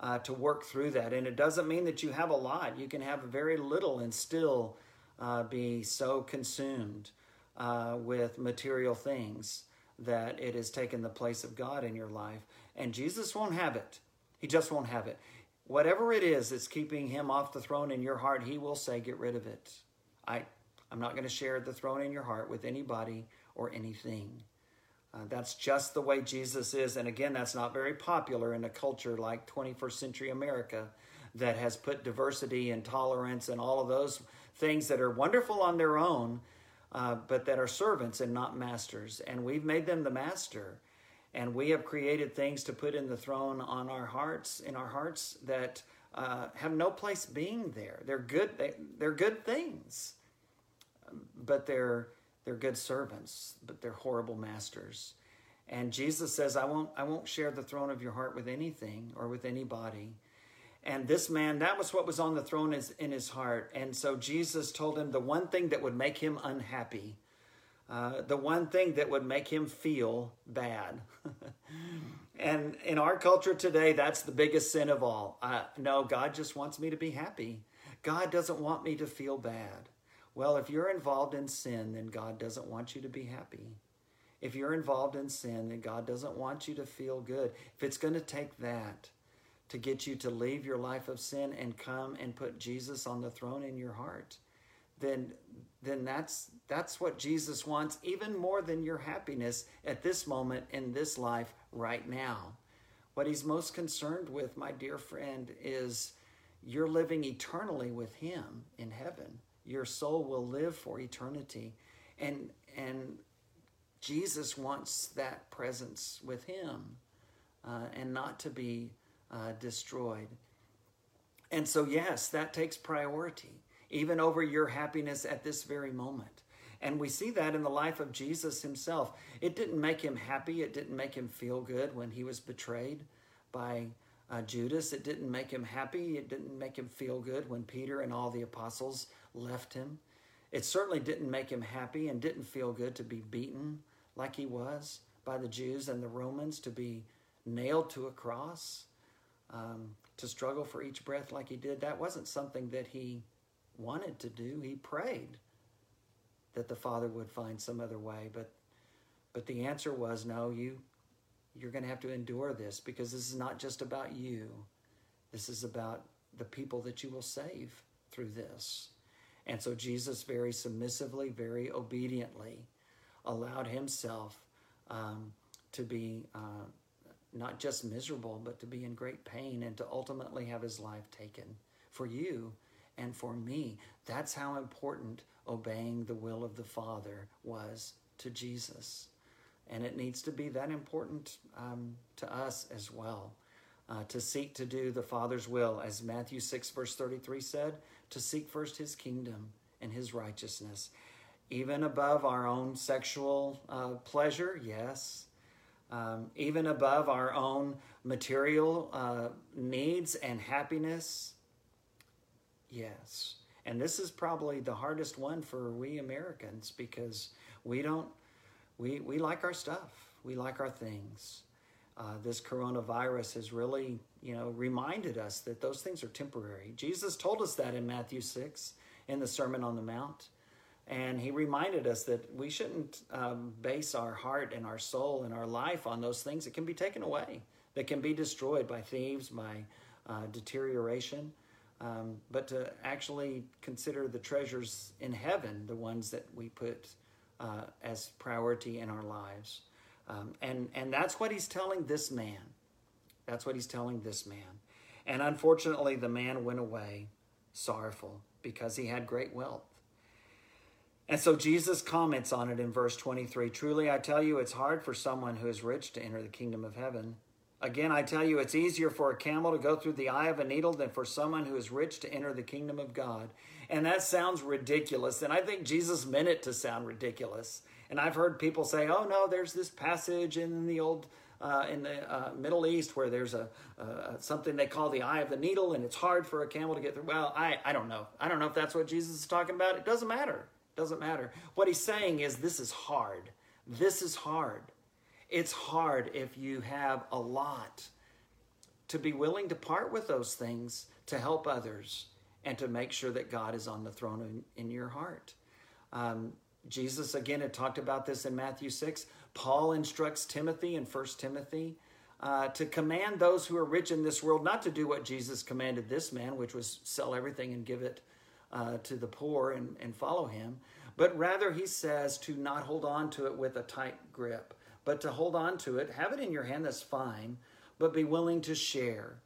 S1: uh, to work through that. And it doesn't mean that you have a lot. You can have very little and still uh, be so consumed uh, with material things that it has taken the place of God in your life. And Jesus won't have it. He just won't have it. Whatever it is that's keeping him off the throne in your heart, he will say, get rid of it. I, I'm not going to share the throne in your heart with anybody or anything. Uh, that's just the way Jesus is. And again, that's not very popular in a culture like 21st century America that has put diversity and tolerance and all of those things that are wonderful on their own, uh, but that are servants and not masters. And we've made them the master. And we have created things to put in the throne on our hearts, in our hearts that uh, have no place being there. They're good. They, they're good things, but they're they're good servants, but they're horrible masters. And Jesus says, I won't, I won't share the throne of your heart with anything or with anybody. And this man, that was what was on the throne is in his heart. And so Jesus told him the one thing that would make him unhappy, uh, the one thing that would make him feel bad. *laughs* and in our culture today, that's the biggest sin of all. Uh, no, God just wants me to be happy. God doesn't want me to feel bad. Well, if you're involved in sin, then God doesn't want you to be happy. If you're involved in sin, then God doesn't want you to feel good. If it's going to take that to get you to leave your life of sin and come and put Jesus on the throne in your heart, then then that's that's what Jesus wants even more than your happiness at this moment in this life right now. What he's most concerned with, my dear friend, is you're living eternally with him in heaven your soul will live for eternity. And, and Jesus wants that presence with him uh, and not to be uh, destroyed. And so, yes, that takes priority, even over your happiness at this very moment. And we see that in the life of Jesus himself. It didn't make him happy, it didn't make him feel good when he was betrayed by uh, Judas. It didn't make him happy, it didn't make him feel good when Peter and all the apostles left him. It certainly didn't make him happy and didn't feel good to be beaten like he was by the Jews and the Romans, to be nailed to a cross, um, to struggle for each breath like he did. That wasn't something that he wanted to do. He prayed that the Father would find some other way, but but the answer was no, you you're going to have to endure this because this is not just about you. This is about the people that you will save through this. And so Jesus very submissively, very obediently allowed himself um, to be uh, not just miserable, but to be in great pain and to ultimately have his life taken for you and for me. That's how important obeying the will of the Father was to Jesus. And it needs to be that important um, to us as well. Uh, to seek to do the Father's will, as Matthew 6, verse 33 said, to seek first his kingdom and his righteousness. Even above our own sexual uh, pleasure, yes. Um, even above our own material uh, needs and happiness, yes. And this is probably the hardest one for we Americans because we don't, we, we like our stuff, we like our things. Uh, this coronavirus has really, you know, reminded us that those things are temporary. Jesus told us that in Matthew 6 in the Sermon on the Mount. And he reminded us that we shouldn't um, base our heart and our soul and our life on those things that can be taken away, that can be destroyed by thieves, by uh, deterioration, um, but to actually consider the treasures in heaven, the ones that we put uh, as priority in our lives. Um, and, and that's what he's telling this man. That's what he's telling this man. And unfortunately, the man went away sorrowful because he had great wealth. And so Jesus comments on it in verse 23 Truly, I tell you, it's hard for someone who is rich to enter the kingdom of heaven. Again, I tell you, it's easier for a camel to go through the eye of a needle than for someone who is rich to enter the kingdom of God. And that sounds ridiculous. And I think Jesus meant it to sound ridiculous. And I've heard people say, oh, no, there's this passage in the old. Uh, in the uh, Middle East, where there's a uh, something they call the eye of the needle, and it's hard for a camel to get through. Well, I I don't know. I don't know if that's what Jesus is talking about. It doesn't matter. It doesn't matter. What he's saying is this is hard. This is hard. It's hard if you have a lot to be willing to part with those things to help others and to make sure that God is on the throne in, in your heart. Um, Jesus, again, had talked about this in Matthew 6. Paul instructs Timothy in 1 Timothy uh, to command those who are rich in this world not to do what Jesus commanded this man, which was sell everything and give it uh, to the poor and, and follow him. But rather, he says to not hold on to it with a tight grip, but to hold on to it, have it in your hand, that's fine, but be willing to share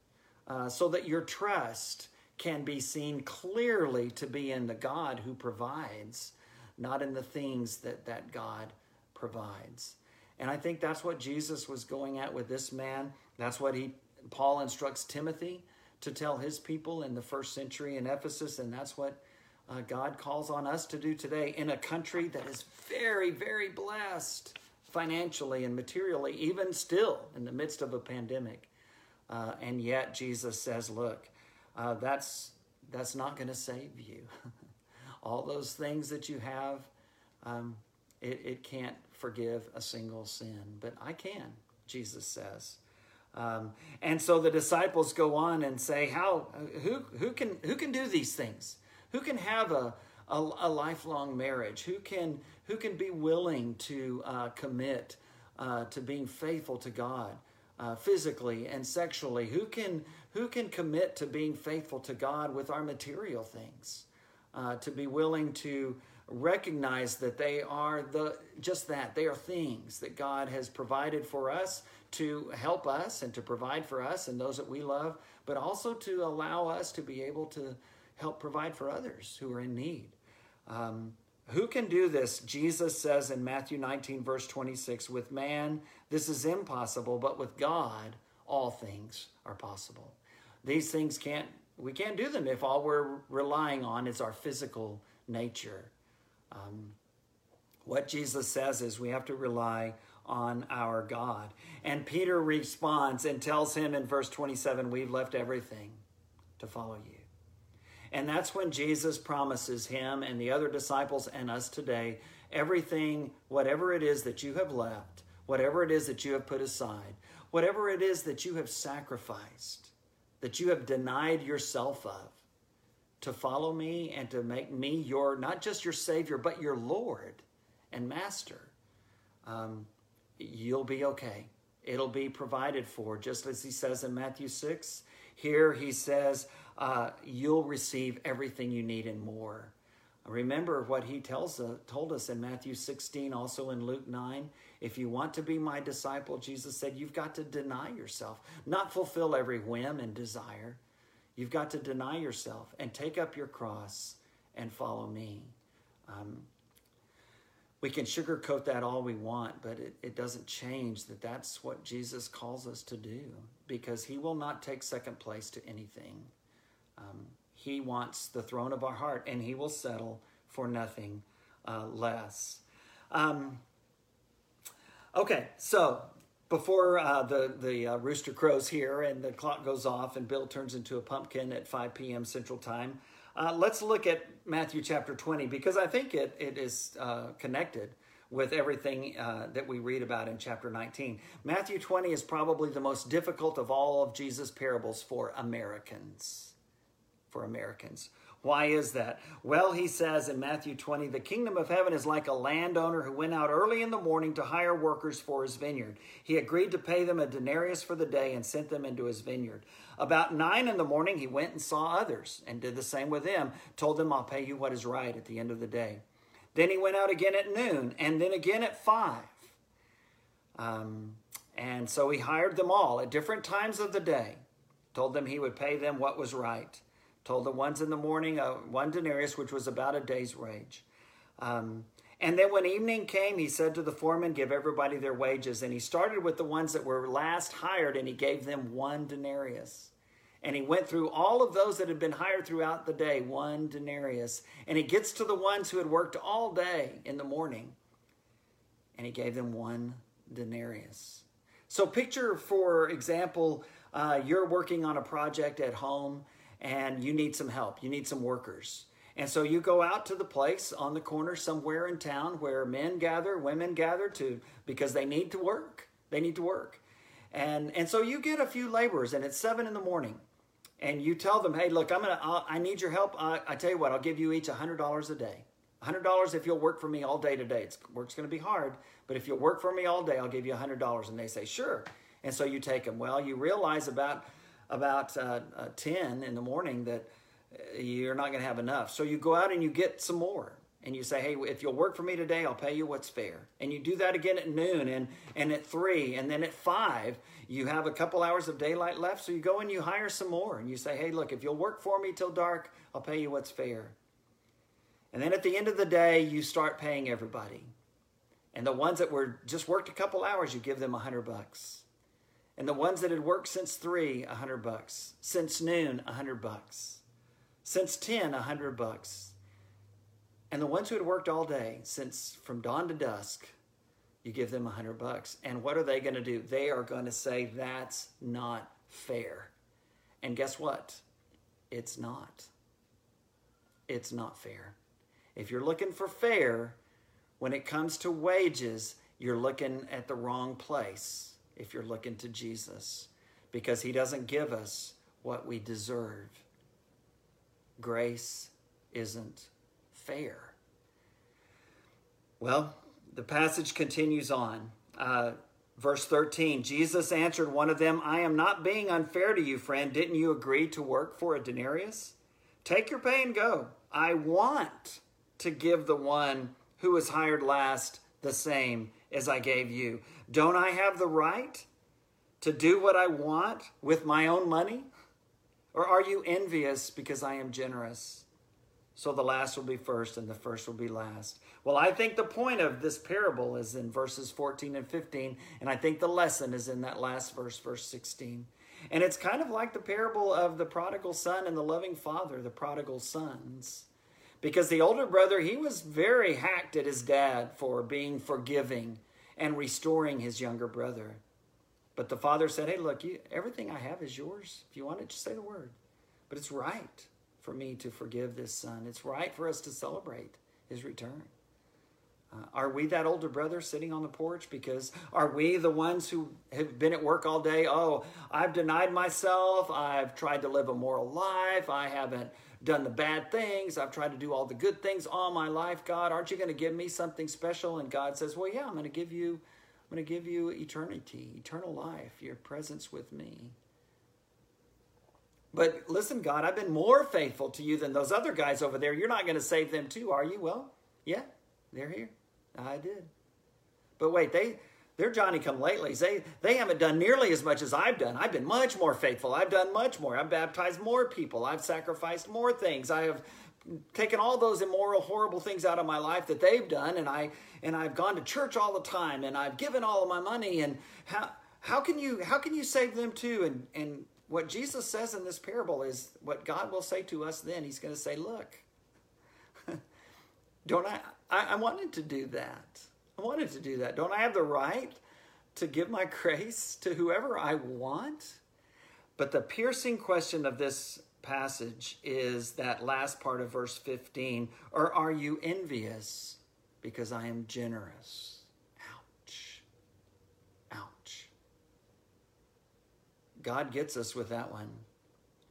S1: uh, so that your trust can be seen clearly to be in the God who provides, not in the things that that God provides. And I think that's what Jesus was going at with this man. That's what he Paul instructs Timothy to tell his people in the first century in Ephesus, and that's what uh, God calls on us to do today in a country that is very, very blessed financially and materially, even still in the midst of a pandemic. Uh, and yet Jesus says, "Look, uh, that's that's not going to save you. *laughs* All those things that you have, um, it, it can't forgive a single sin, but I can." Jesus says. Um, and so the disciples go on and say, "How? Who? Who can? Who can do these things? Who can have a, a, a lifelong marriage? Who can? Who can be willing to uh, commit uh, to being faithful to God, uh, physically and sexually? Who can? Who can commit to being faithful to God with our material things? Uh, to be willing to recognize that they are the just that they are things that God has provided for us to help us and to provide for us and those that we love, but also to allow us to be able to help provide for others who are in need. Um, who can do this? Jesus says in Matthew 19, verse 26, with man, this is impossible, but with God, all things are possible. These things can't, we can't do them if all we're relying on is our physical nature. Um, what Jesus says is we have to rely on our God. And Peter responds and tells him in verse 27 We've left everything to follow you. And that's when Jesus promises him and the other disciples and us today everything, whatever it is that you have left, whatever it is that you have put aside, whatever it is that you have sacrificed, that you have denied yourself of, to follow me and to make me your, not just your Savior, but your Lord and Master. Um, you'll be okay. It'll be provided for, just as he says in Matthew 6. Here he says, uh, You'll receive everything you need and more. Remember what he tells uh, told us in Matthew 16, also in Luke 9. If you want to be my disciple, Jesus said, you've got to deny yourself, not fulfill every whim and desire. You've got to deny yourself and take up your cross and follow me. Um, we can sugarcoat that all we want, but it, it doesn't change that that's what Jesus calls us to do because he will not take second place to anything. Um, he wants the throne of our heart and he will settle for nothing uh, less. Um, okay, so before uh, the, the uh, rooster crows here and the clock goes off and Bill turns into a pumpkin at 5 p.m. Central Time, uh, let's look at Matthew chapter 20 because I think it, it is uh, connected with everything uh, that we read about in chapter 19. Matthew 20 is probably the most difficult of all of Jesus' parables for Americans. For Americans. Why is that? Well, he says in Matthew 20, the kingdom of heaven is like a landowner who went out early in the morning to hire workers for his vineyard. He agreed to pay them a denarius for the day and sent them into his vineyard. About nine in the morning, he went and saw others and did the same with them, told them, I'll pay you what is right at the end of the day. Then he went out again at noon and then again at five. Um, and so he hired them all at different times of the day, told them he would pay them what was right told the ones in the morning uh, one denarius, which was about a day's wage. Um, and then when evening came, he said to the foreman, Give everybody their wages. And he started with the ones that were last hired, and he gave them one denarius. And he went through all of those that had been hired throughout the day, one denarius. And he gets to the ones who had worked all day in the morning, and he gave them one denarius. So, picture, for example, uh, you're working on a project at home and you need some help. You need some workers. And so you go out to the place on the corner somewhere in town where men gather, women gather to because they need to work. They need to work. And, and so you get a few laborers, and it's seven in the morning, and you tell them, hey, look, I'm gonna, I need your help. I, I tell you what, I'll give you each $100 a day. $100 if you'll work for me all day today. It's work's to be hard, but if you'll work for me all day, I'll give you $100. And they say, sure. And so you take them. Well, you realize about about uh, uh, 10 in the morning that uh, you're not going to have enough. So you go out and you get some more. And you say, hey, if you'll work for me today, I'll pay you what's fair. And you do that again at noon and, and at 3. And then at 5, you have a couple hours of daylight left. So you go and you hire some more. And you say, hey, look, if you'll work for me till dark, I'll pay you what's fair. And then at the end of the day, you start paying everybody. And the ones that were just worked a couple hours, you give them a hundred bucks. And the ones that had worked since three, a hundred bucks. Since noon, a hundred bucks. Since ten, a hundred bucks. And the ones who had worked all day, since from dawn to dusk, you give them a hundred bucks. And what are they going to do? They are going to say, that's not fair. And guess what? It's not. It's not fair. If you're looking for fair, when it comes to wages, you're looking at the wrong place if you're looking to Jesus because he doesn't give us what we deserve. Grace isn't fair. Well, the passage continues on. Uh, verse 13 Jesus answered one of them, I am not being unfair to you, friend. Didn't you agree to work for a denarius? Take your pay and go. I want to give the one who was hired last the same as I gave you. Don't I have the right to do what I want with my own money? Or are you envious because I am generous? So the last will be first and the first will be last. Well, I think the point of this parable is in verses 14 and 15, and I think the lesson is in that last verse, verse 16. And it's kind of like the parable of the prodigal son and the loving father, the prodigal sons. Because the older brother, he was very hacked at his dad for being forgiving and restoring his younger brother. But the father said, Hey, look, you, everything I have is yours. If you want it, just say the word. But it's right for me to forgive this son. It's right for us to celebrate his return. Uh, are we that older brother sitting on the porch? Because are we the ones who have been at work all day? Oh, I've denied myself. I've tried to live a moral life. I haven't done the bad things. I've tried to do all the good things all my life. God, aren't you going to give me something special? And God says, Well, yeah, I'm going to give you. I'm going to give you eternity, eternal life, your presence with me. But listen, God, I've been more faithful to you than those other guys over there. You're not going to save them too, are you? Well, yeah, they're here. I did. But wait, they they're Johnny come latelys. They they haven't done nearly as much as I've done. I've been much more faithful. I've done much more. I've baptized more people. I've sacrificed more things. I have taken all those immoral, horrible things out of my life that they've done, and I and I've gone to church all the time, and I've given all of my money. And how how can you how can you save them too? And and what Jesus says in this parable is what God will say to us. Then He's going to say, "Look, *laughs* don't I, I? I wanted to do that." I wanted to do that. Don't I have the right to give my *laughs* grace to whoever I want? But the piercing question of this passage is that last part of verse 15 or are you envious because I am generous? Ouch. Ouch. God gets us with that one.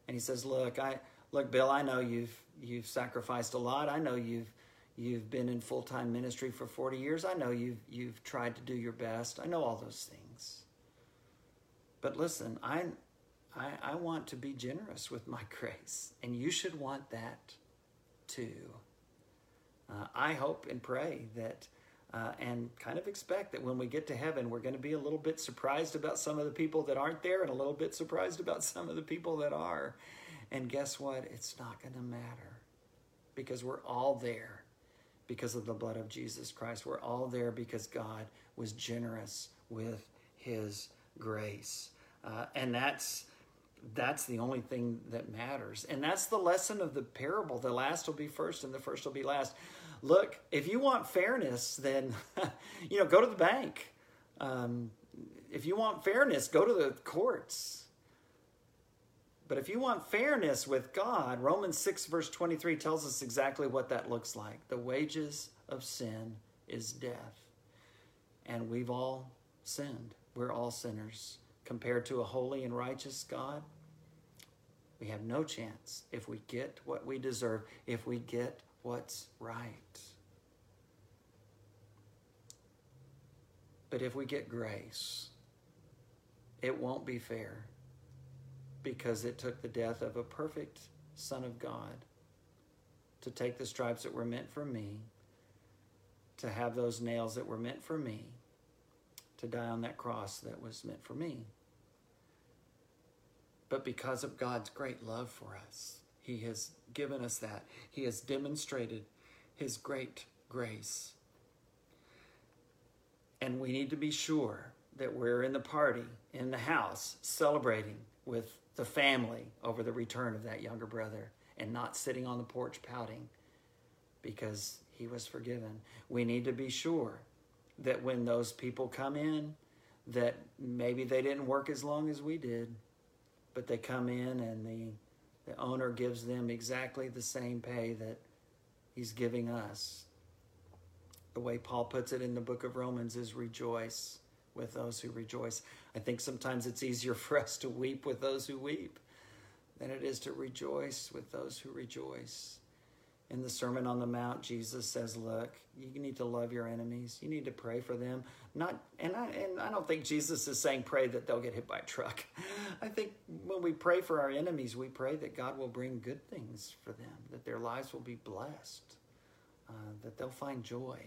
S1: And he says, "Look, I look Bill, I know you've you've sacrificed a lot. I know you've You've been in full time ministry for 40 years. I know you've, you've tried to do your best. I know all those things. But listen, I, I, I want to be generous with my *laughs* grace, and you should want that too. Uh, I hope and pray that, uh, and kind of expect that when we get to heaven, we're going to be a little bit surprised about some of the people that aren't there and a little bit surprised about *laughs* some of the people that are. And guess what? It's not going to matter because we're all there because of the blood of Jesus Christ. We're all there because God was generous with his grace. Uh, and that's that's the only thing that matters. And that's the lesson of the parable. The last will be first and the first will be last. Look, if you want fairness, then *laughs* you know, go to the bank. Um, if you want fairness, go to the courts. But if you want fairness with God, Romans 6, verse 23 tells us exactly what that looks like. The wages of sin is death. And we've all sinned. We're all sinners. compared to a holy and righteous God, we have no chance if we get what we deserve, if we get what's right. But if we get grace, it won't be fair because it took the death of a perfect Son of God to take the stripes that were meant for me, to have those nails that were meant for me, to die on that cross that was meant for me. But because of God's great love for us, He has given us that. He has demonstrated His great grace. And we need to be sure that we're in the party, in the house, celebrating with the family over the return of that younger brother and not sitting on the porch pouting because he was forgiven. We need to be sure that when those people come in, that maybe they didn't work as long as we did, but they come in and the, the owner gives them exactly the same pay that he's giving us. The way Paul puts it in the book of Romans is rejoice with those who rejoice. I think sometimes it's easier *laughs* for us to weep with those who weep than it is to rejoice with those who rejoice. In the Sermon on the Mount, Jesus says, Look, you need to love your enemies. You need to pray for them. Not and I and I don't think Jesus is saying pray that they'll get hit by a truck. *laughs* I think when we pray for our enemies, we pray that God will bring good things for them, that their lives will be blessed, uh, that they'll find joy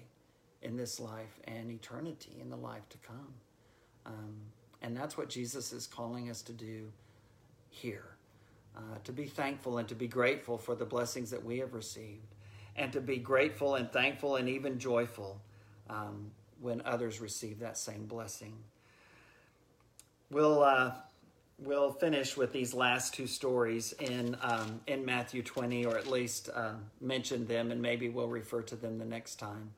S1: in this life and eternity in the life to come. Um, and that's what Jesus is calling us to do here uh, to be thankful and to be grateful for the blessings that we have received, and to be grateful and thankful and even joyful um, when others receive that same blessing. We'll. Uh, we'll finish with these last two stories in um, in Matthew 20, or at least uh, mention them, and maybe we'll refer to them the next time.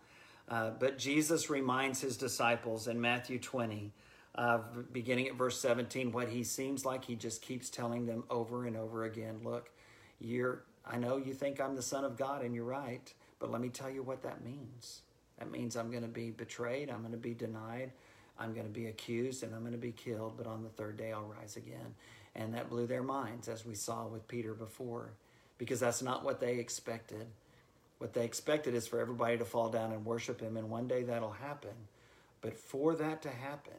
S1: Uh, but Jesus reminds his disciples in Matthew 20, uh, beginning at verse 17, what he seems like he just keeps telling them over and over again. Look, you're, I know you think I'm the Son of God, and you're right, but let me tell you what that means. That means I'm going to be betrayed, I'm going to be denied, I'm going to be accused, and I'm going to be killed, but on the third day I'll rise again. And that blew their minds, as we saw with Peter before, because that's not what they expected. What they expected is for everybody to fall down and worship him, and one day that'll happen. But for that to happen,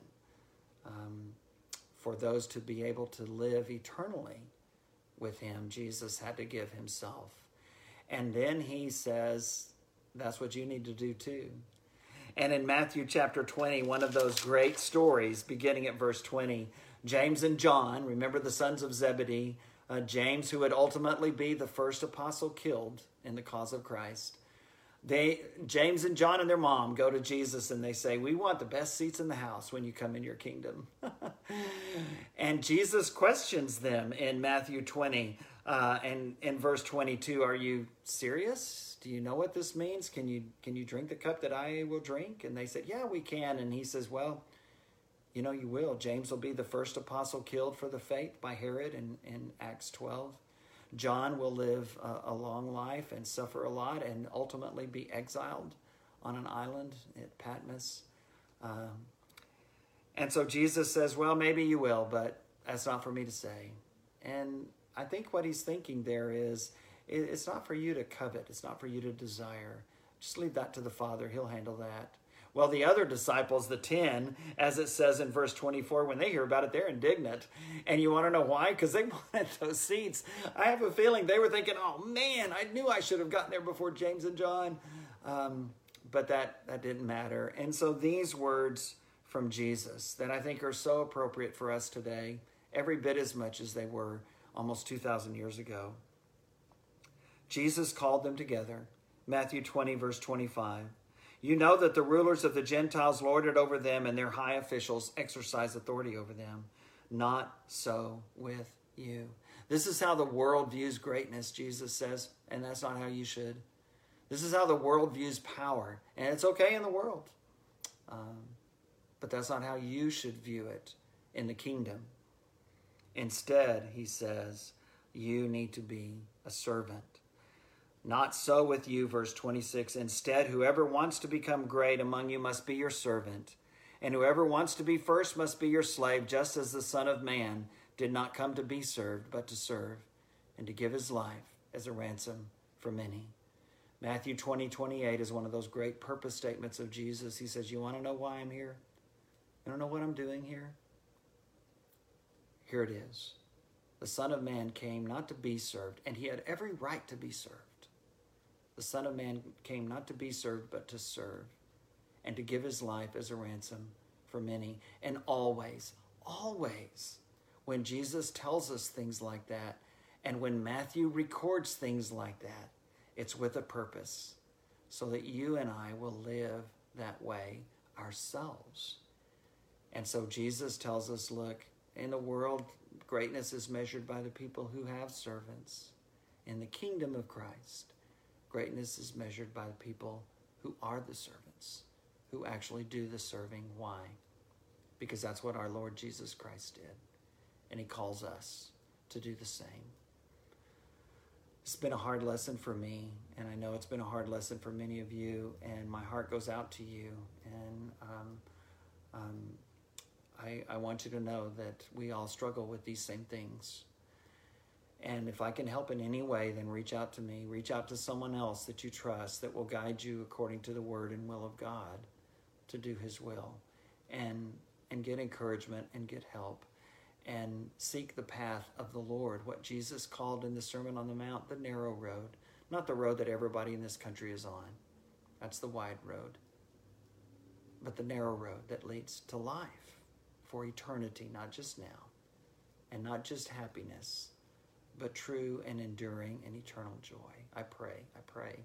S1: um, for those to be able to live eternally with him, Jesus had to give himself. And then he says, that's what you need to do too. And in Matthew chapter 20, one of those great stories, beginning at verse 20, James and John, remember the sons of Zebedee, uh, James, who would ultimately be the first apostle killed in the cause of Christ. They, James and John and their mom go to Jesus and they say, We want the best seats in the house when you come in your kingdom. *laughs* and Jesus questions them in Matthew 20 uh, and in verse 22 Are you serious? Do you know what this means? Can you, can you drink the cup that I will drink? And they said, Yeah, we can. And he says, Well, you know, you will. James will be the first apostle killed for the faith by Herod in, in Acts 12. John will live a, a long life and suffer a lot and ultimately be exiled on an island at Patmos. Um, and so Jesus says, Well, maybe you will, but that's not for me to say. And I think what he's thinking there is it's not for you to covet, it's not for you to desire. Just leave that to the Father, He'll handle that. Well, the other disciples, the 10, as it says in verse 24, when they hear about it, they're indignant. And you want to know why? Because they *laughs* wanted those seats. I have a feeling they were thinking, oh man, I knew I should have gotten there before James and John. Um, but that, that didn't matter. And so these words from Jesus that I think are so appropriate for us today, every bit as much as they were almost 2,000 years ago. Jesus called them together. Matthew 20, verse 25. You know that the rulers of the Gentiles lord it over them, and their high officials exercise authority over them. Not so with you. This is how the world views greatness, Jesus says, and that's not how you should. This is how the world views power, and it's okay in the world. Um, but that's not how you should view it in the kingdom. Instead, he says, you need to be a servant. Not so with you, verse 26. Instead, whoever wants to become great among you must be your servant, And whoever wants to be first must be your slave, just as the Son of Man did not come to be served, but to serve, and to give his life as a ransom for many. Matthew 20, 28 is one of those great purpose statements of Jesus. He says, You want to know why I'm here? You don't know what I'm doing here? Here it is. The Son of Man came not to be served, and he had every right to be served. The Son of Man came not to be served, but to serve, and to give his life as a ransom for many. And always, always, when Jesus tells us things like that, and when Matthew records things like that, it's with a purpose so that you and I will live that way ourselves. And so Jesus tells us look, in the world, greatness is measured by the people who have servants. In the kingdom of Christ, greatness is measured by the people who are the servants, who actually do the serving. Why? Because that's what our Lord Jesus Christ did. And he calls us to do the same. It's been a hard lesson for me, and I know it's been a hard lesson for many of you, and my heart goes out to you. And um, um, I, I want you to know that we all struggle with these same things. And if I can help in any way, then reach out to me. Reach out to someone else that you trust that will guide you according to the word and will of God to do his will. And and get encouragement and get help and seek the path of the Lord, what Jesus called in the Sermon on the Mount the narrow road, not the road that everybody in this country is on. That's the wide road, but the narrow road that leads to life for eternity, not just now, and not just happiness, but true and enduring and eternal joy. I pray, I pray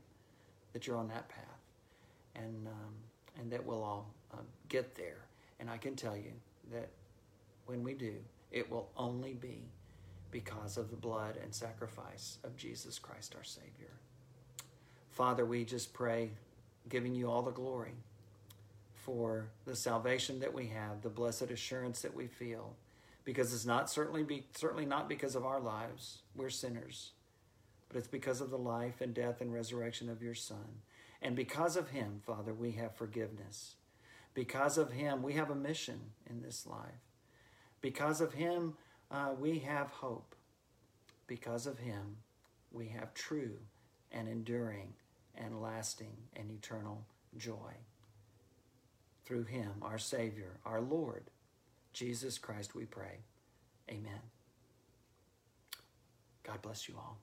S1: that you're on that path and, um, and that we'll all uh, get there. And I can tell you that when we do, it will only be because of the blood and sacrifice of Jesus Christ our Savior. Father, we just pray, giving you all the glory for the salvation that we have, the blessed assurance that we feel, because it's not certainly be, certainly not because of our lives. We're sinners. But it's because of the life and death and resurrection of your Son. And because of him, Father, we have forgiveness. Because of him, we have a mission in this life. Because of him, uh, we have hope. Because of him, we have true and enduring and lasting and eternal joy. Through him, our Savior, our Lord, Jesus Christ, we pray. Amen. God bless you all.